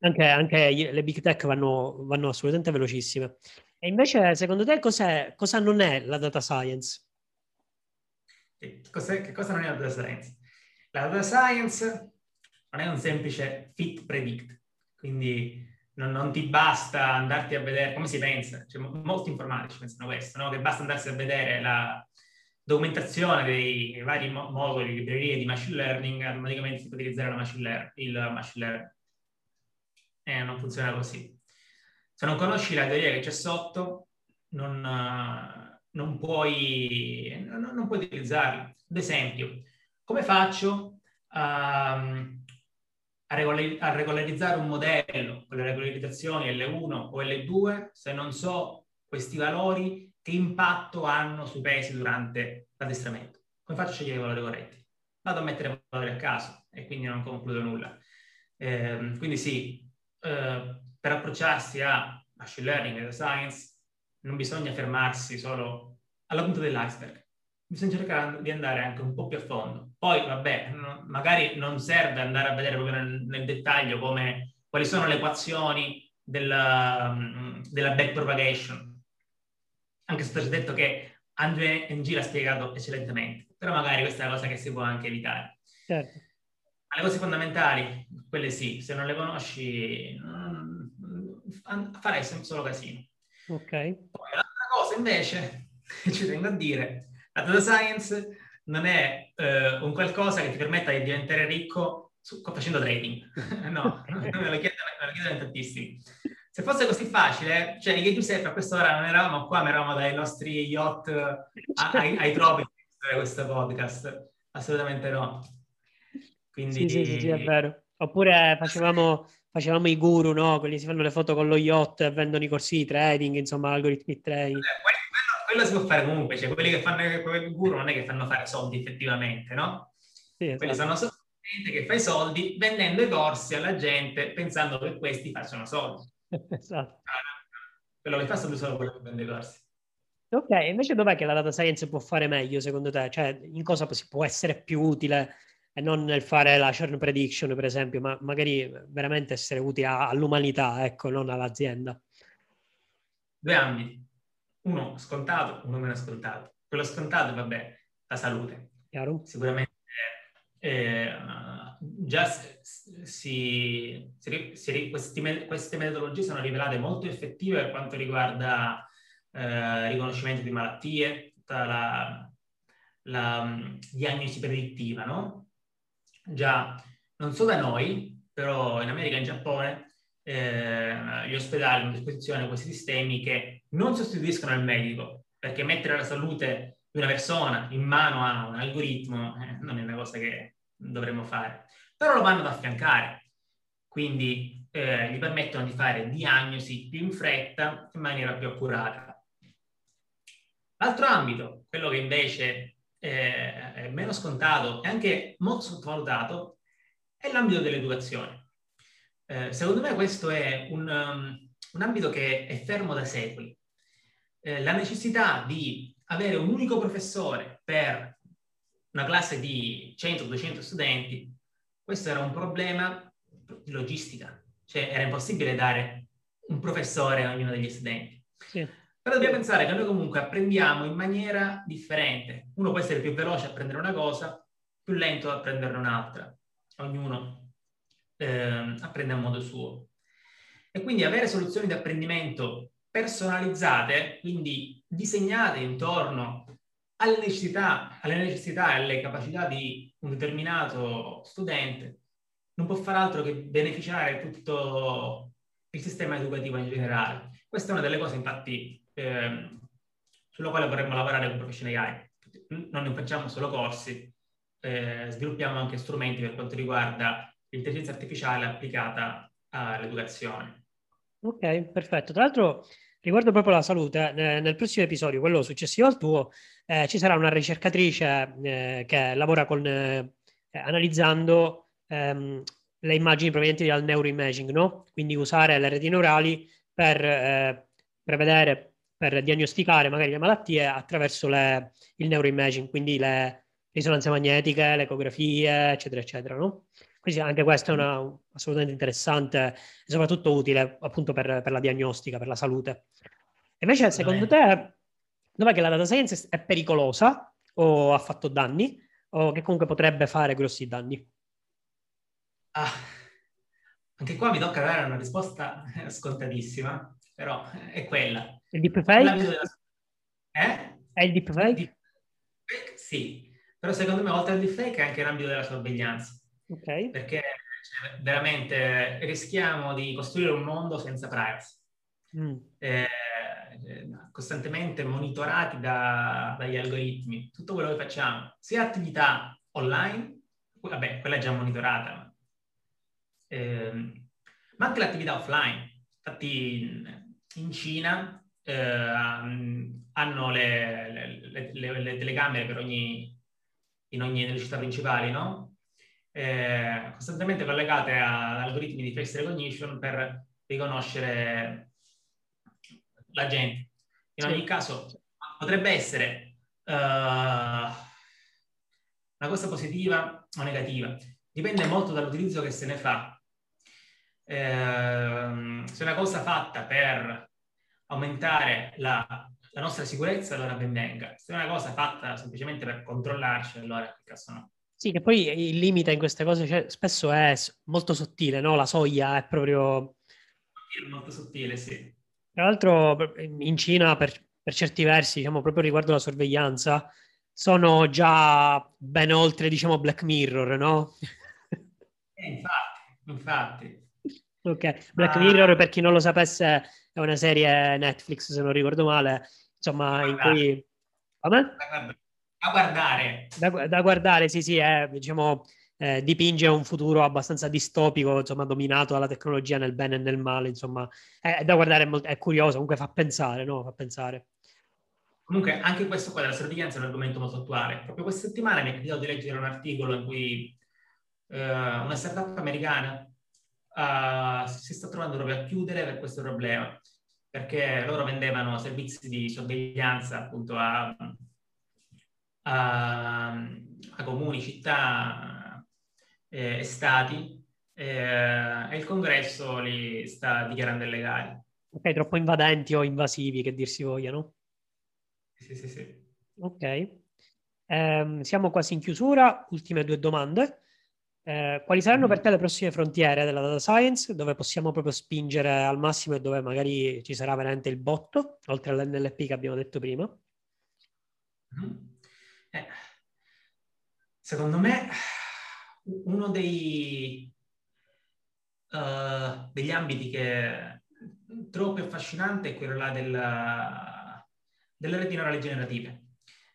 S1: anche, anche le big tech vanno, vanno assolutamente velocissime. E invece, secondo te, cosa non è la data science?
S2: Che, che cosa non è la data science? La data science non è un semplice fit predict, quindi non, non ti basta andarti a vedere, come si pensa, cioè, molti informatici pensano questo, no? che basta andarsi a vedere la documentazione dei vari moduli, librerie di machine learning, automaticamente si può utilizzare machine learning, il machine learning. Eh, non funziona così se non conosci la teoria che c'è sotto, non, non, puoi, non, non puoi utilizzarla. Ad esempio, come faccio a, a, regolarizzare un modello con le regolarizzazioni L1 o L2 se non so questi valori che impatto hanno sui pesi durante l'addestramento? Come faccio a scegliere i valori corretti? Vado a mettere valori a caso e quindi non concludo nulla. Eh, quindi sì, eh, per approcciarsi a machine learning e data science non bisogna fermarsi solo alla punta dell'iceberg, bisogna cercare di andare anche un po' più a fondo. Poi, vabbè, no, magari non serve andare a vedere proprio nel, nel dettaglio come, quali sono le equazioni della, mm, della backpropagation, anche se ho detto che Andrew Ng l'ha spiegato eccellentemente, però magari questa è una cosa che si può anche evitare. Certo. Ma le cose fondamentali, quelle sì, se non le conosci farai solo casino.
S1: Ok.
S2: Poi l'altra cosa invece, ci tengo a dire, la data science non è eh, un qualcosa che ti permetta di diventare ricco su, facendo trading. no, me lo chiedono, me lo chiedono tantissimi. Se fosse così facile, cioè io e Giuseppe a quest'ora non eravamo qua, ma eravamo dai nostri yacht ai, ai tropi di questo podcast. Assolutamente no.
S1: Quindi... Sì, sì, sì, sì, è vero. Oppure facevamo facevamo i guru, no? Quelli si fanno le foto con lo yacht e vendono i corsi di trading, insomma, algoritmi di trading. Eh,
S2: quello, quello, si può fare comunque, cioè quelli che fanno i guru non è che fanno fare soldi effettivamente, no? Sì, esatto. Quelli sono solamente che fa i soldi vendendo i corsi alla gente pensando che questi facciano soldi. esatto. quello che fa soldi solo quello che vende i corsi.
S1: Ok, invece dov'è che la data science può fare meglio secondo te? Cioè, in cosa si può essere più utile e non nel fare la churn prediction, per esempio, ma magari veramente essere utili all'umanità, ecco, non all'azienda.
S2: Due ambiti, uno scontato, uno meno scontato. Quello scontato, vabbè, la salute. Chiaro? Sicuramente eh, già si, si, si, questi, queste metodologie sono rivelate molto effettive per quanto riguarda eh, riconoscimento di malattie, tutta la, la um, diagnosi predittiva, no? Già non solo da noi, però in America e in Giappone eh, gli ospedali hanno a disposizione questi sistemi che non sostituiscono il medico, perché mettere la salute di una persona in mano a un algoritmo eh, non è una cosa che dovremmo fare, però lo vanno ad affiancare, quindi eh, gli permettono di fare diagnosi più in fretta, in maniera più accurata. L'altro ambito, quello che invece eh, meno scontato e anche molto sottovalutato è l'ambito dell'educazione. Eh, secondo me questo è un, um, un, ambito che è fermo da secoli. Eh, la necessità di avere un unico professore per una classe di 100-200 studenti, questo era un problema di logistica, cioè era impossibile dare un professore a ognuno degli studenti. Sì. Però dobbiamo pensare che noi comunque apprendiamo in maniera differente. Uno può essere più veloce a prendere una cosa, più lento a prenderne un'altra. Ognuno eh, apprende a modo suo. E quindi avere soluzioni di apprendimento personalizzate, quindi disegnate intorno alle necessità, alle necessità e alle capacità di un determinato studente, non può fare altro che beneficiare tutto il sistema educativo in generale. Questa è una delle cose, infatti, eh, sulla quale vorremmo lavorare con Professional AI. Non ne facciamo solo corsi, eh, sviluppiamo anche strumenti per quanto riguarda l'intelligenza artificiale applicata all'educazione.
S1: Ok, perfetto. Tra l'altro, riguardo proprio la salute, eh, nel prossimo episodio, quello successivo al tuo, eh, ci sarà una ricercatrice eh, che lavora con, eh, analizzando ehm, le immagini provenienti dal neuroimaging, no? Quindi usare le reti neurali per eh, prevedere, per diagnosticare magari le malattie attraverso le, il neuroimaging, quindi le risonanze magnetiche, le ecografie, eccetera, eccetera, no? Quindi anche questo è una, assolutamente interessante e soprattutto utile appunto per, per la diagnostica, per la salute. Invece, secondo te, dov'è che la data science è pericolosa o ha fatto danni o che comunque potrebbe fare grossi danni?
S2: Ah, anche qua mi tocca dare una risposta scontatissima, però è quella.
S1: Il deepfake?
S2: Eh?
S1: È il deepfake?
S2: deepfake? Sì, però secondo me oltre al deepfake è anche l'ambito della sorveglianza.
S1: Ok.
S2: Perché cioè, veramente rischiamo di costruire un mondo senza privacy. Mm. Eh, costantemente monitorati da, dagli algoritmi, tutto quello che facciamo, sia attività online, vabbè, quella è già monitorata, eh, ma anche l'attività offline. Infatti in, in Cina eh, hanno le, le, le, le, telecamere per ogni, in ogni delle città principali, no? Eh, costantemente collegate ad algoritmi di face recognition per riconoscere la gente. In ogni caso potrebbe essere uh, una cosa positiva o negativa. Dipende molto dall'utilizzo che se ne fa eh, se è una cosa fatta per aumentare la, la, nostra sicurezza, allora ben venga. Se è una cosa fatta semplicemente per controllarci, allora che cazzo no.
S1: Sì, che poi il limite in queste cose cioè, spesso è molto sottile, no? La soglia è proprio...
S2: Molto sottile, sì.
S1: Tra l'altro in Cina, per, per certi versi, diciamo, proprio riguardo la sorveglianza, sono già ben oltre, diciamo, Black Mirror, no?
S2: Eh, infatti, infatti.
S1: Ok, Black ah. Mirror, per chi non lo sapesse, è una serie Netflix, se non ricordo male, insomma, in cui...
S2: Come? Da guardare.
S1: Da, da guardare, sì, sì, è, diciamo, eh, dipinge un futuro abbastanza distopico, insomma, dominato dalla tecnologia nel bene e nel male, insomma, è, è da guardare, è, molto, è, curioso, comunque fa pensare, no? Fa pensare.
S2: Comunque, anche questo qua della sorveglianza è un argomento molto attuale. Proprio questa settimana mi è capitato di leggere un articolo in cui eh, una startup americana uh, si sta trovando proprio a chiudere per questo problema, perché loro vendevano servizi di sorveglianza appunto a, a, a comuni, città eh, e stati eh, e il congresso li sta dichiarando illegali.
S1: Ok, troppo invadenti o invasivi, che dir si vogliano.
S2: Sì, sì, sì.
S1: Ok. Eh, siamo quasi in chiusura, ultime due domande. Eh, quali saranno per te le prossime frontiere della data science, dove possiamo proprio spingere al massimo e dove magari ci sarà veramente il botto, oltre all'NLP che abbiamo detto prima?
S2: Mm-hmm. Eh, secondo me uno dei, uh, degli ambiti che troppo affascinante è quello là della, delle reti neurali generative.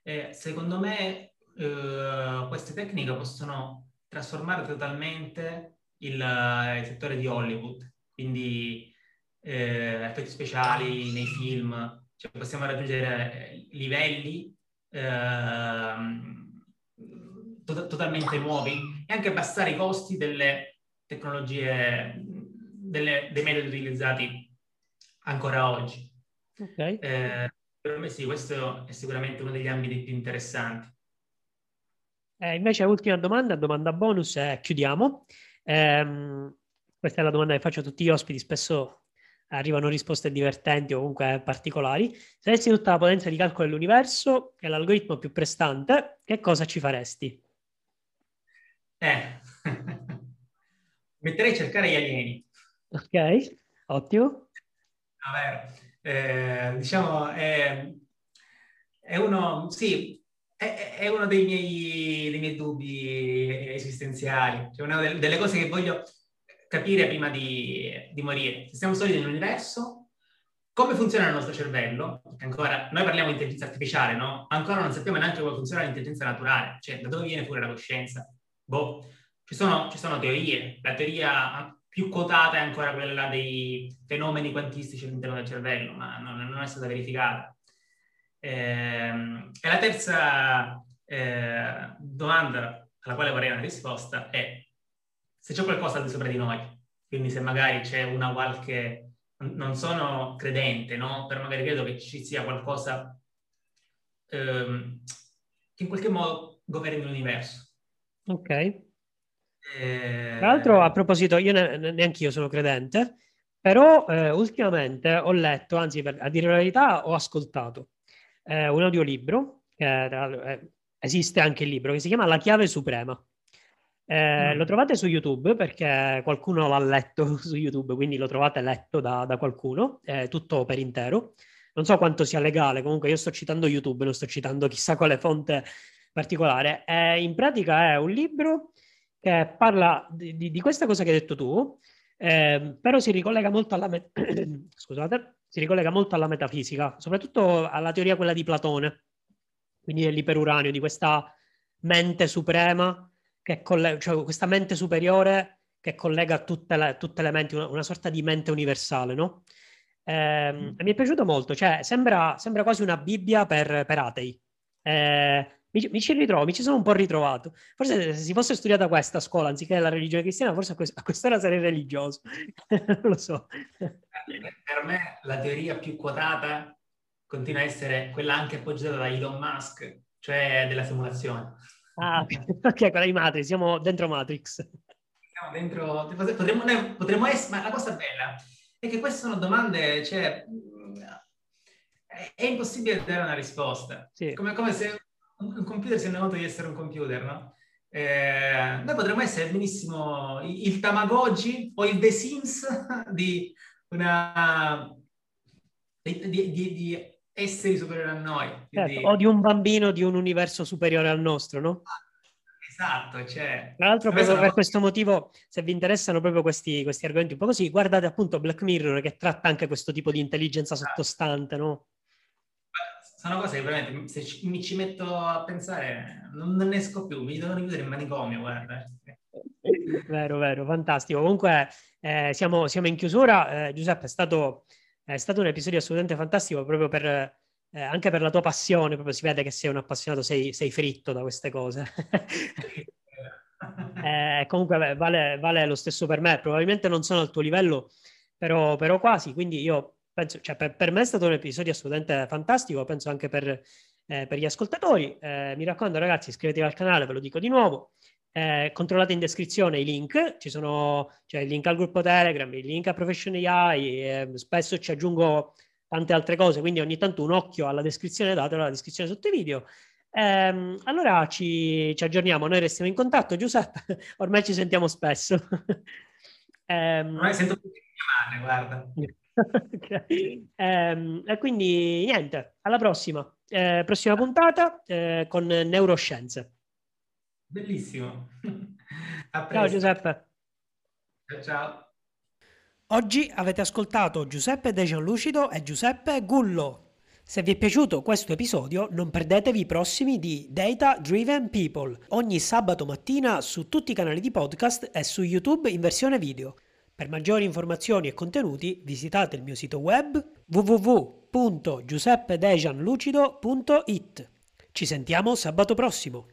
S2: Eh, secondo me uh, queste tecniche possono trasformare totalmente il, eh, il settore di Hollywood, quindi eh, effetti speciali nei film, cioè possiamo raggiungere eh, livelli eh, to- totalmente nuovi e anche abbassare i costi delle tecnologie, delle, dei metodi utilizzati ancora oggi. Okay. Eh, per me sì, questo è sicuramente uno degli ambiti più interessanti.
S1: Eh, invece, ultima domanda, domanda bonus, e chiudiamo. Eh, questa è la domanda che faccio a tutti gli ospiti, spesso arrivano risposte divertenti o comunque particolari. Se avessi tutta la potenza di calcolo dell'universo e l'algoritmo più prestante, che cosa ci faresti?
S2: Eh, metterei a cercare gli alieni.
S1: Ok, ottimo.
S2: Vabbè, eh, diciamo, è, è, uno, sì, è, è uno dei miei, dei miei, dubbi esistenziali, cioè una delle, cose che voglio capire prima di, di morire. Se siamo soli nell'universo, come funziona il nostro cervello? Ancora, noi parliamo di intelligenza artificiale, no? Ancora non sappiamo neanche come funziona l'intelligenza naturale, cioè da dove viene fuori la coscienza. Boh, ci sono, ci sono teorie. La teoria più quotata è ancora quella dei fenomeni quantistici all'interno del cervello, ma non, non è stata verificata. Eh, e la terza eh, domanda alla quale vorrei una risposta è se c'è qualcosa al di sopra di noi, quindi se magari c'è una qualche... Non sono credente, no? Però magari credo che ci sia qualcosa ehm, che in qualche modo governi l'universo.
S1: Ok. Eh... Tra l'altro, a proposito, io ne, neanche io sono credente, però eh, ultimamente ho letto, anzi, per, a dire la verità, ho ascoltato eh, un audiolibro, che eh, esiste anche il libro, che si chiama La chiave suprema. Eh, mm. Lo trovate su YouTube perché qualcuno l'ha letto su YouTube, quindi lo trovate letto da, da qualcuno, eh, tutto per intero. Non so quanto sia legale, comunque io sto citando YouTube, non sto citando chissà quale fonte particolare. Eh, in pratica è un libro che parla di, di, di questa cosa che hai detto tu, eh, però si ricollega molto alla met- scusate, si ricollega molto alla metafisica, soprattutto alla teoria quella di Platone, quindi dell'iperuranio, di questa mente suprema, che collega, cioè questa mente superiore che collega tutte le, tutte le menti, una, una, sorta di mente universale, no? Eh, mm. Mi è piaciuto molto, cioè sembra, sembra quasi una Bibbia per, per atei. Eh, mi, mi, ci ritrovo, mi ci sono un po' ritrovato. Forse se si fosse studiata questa a scuola anziché la religione cristiana, forse a, quest- a quest'ora sarei religioso. non lo so.
S2: Per me la teoria più quotata continua a essere quella anche appoggiata da Elon Musk, cioè della simulazione.
S1: Ah, ok, quella di Matrix, siamo dentro Matrix.
S2: Siamo dentro, potremmo, potremmo essere, ma la cosa bella è che queste sono domande, cioè, è impossibile dare una risposta. Sì. Come, come se un computer si rende conto di essere un computer, no? Eh, noi potremmo essere benissimo il, Tamagotchi o il The Sims di una... Di, di, di, esseri superiori a noi.
S1: Quindi... Certo, o di un bambino di un universo superiore al nostro, no?
S2: Esatto, cioè...
S1: Tra l'altro, proprio per questo motivo, se vi interessano proprio questi, questi, argomenti un po' così, guardate appunto Black Mirror che tratta anche questo tipo di intelligenza esatto. sottostante, no?
S2: Sono cose che veramente se ci, mi ci metto a pensare non, non ne esco più, mi devono chiudere in manicomio, guarda.
S1: Vero, vero, fantastico. Comunque eh, siamo, siamo, in chiusura. Eh, Giuseppe, è stato, è stato, un episodio assolutamente fantastico proprio per, eh, anche per la tua passione, proprio si vede che sei un appassionato, sei, sei fritto da queste cose. Eh, comunque vale, vale, lo stesso per me, probabilmente non sono al tuo livello, però, però quasi, quindi io penso, cioè per, per, me è stato un episodio assolutamente fantastico, penso anche per, eh, per gli ascoltatori. Eh, mi raccomando ragazzi, iscrivetevi al canale, ve lo dico di nuovo. Eh, controllate in descrizione i link, ci sono cioè, il link al gruppo Telegram, il link a Profession AI, eh, spesso ci aggiungo tante altre cose, quindi ogni tanto un occhio alla descrizione, datelo alla descrizione sotto i video. Ehm, allora ci, ci, aggiorniamo, noi restiamo in contatto, Giuseppe, ormai ci sentiamo spesso.
S2: ehm, ormai sento tutti chiamare, guarda.
S1: okay. ehm, e quindi niente, alla prossima. Eh, prossima puntata eh, con neuroscienze.
S2: Bellissimo.
S1: ciao Giuseppe.
S2: Ciao, ciao.
S1: Oggi avete ascoltato Giuseppe De Gianlucido e Giuseppe Gullo. Se vi è piaciuto questo episodio non perdetevi i prossimi di Data Driven People ogni sabato mattina su tutti i canali di podcast e su YouTube in versione video. Per maggiori informazioni e contenuti visitate il mio sito web www.giuseppedejanlucido.it. Ci sentiamo sabato prossimo!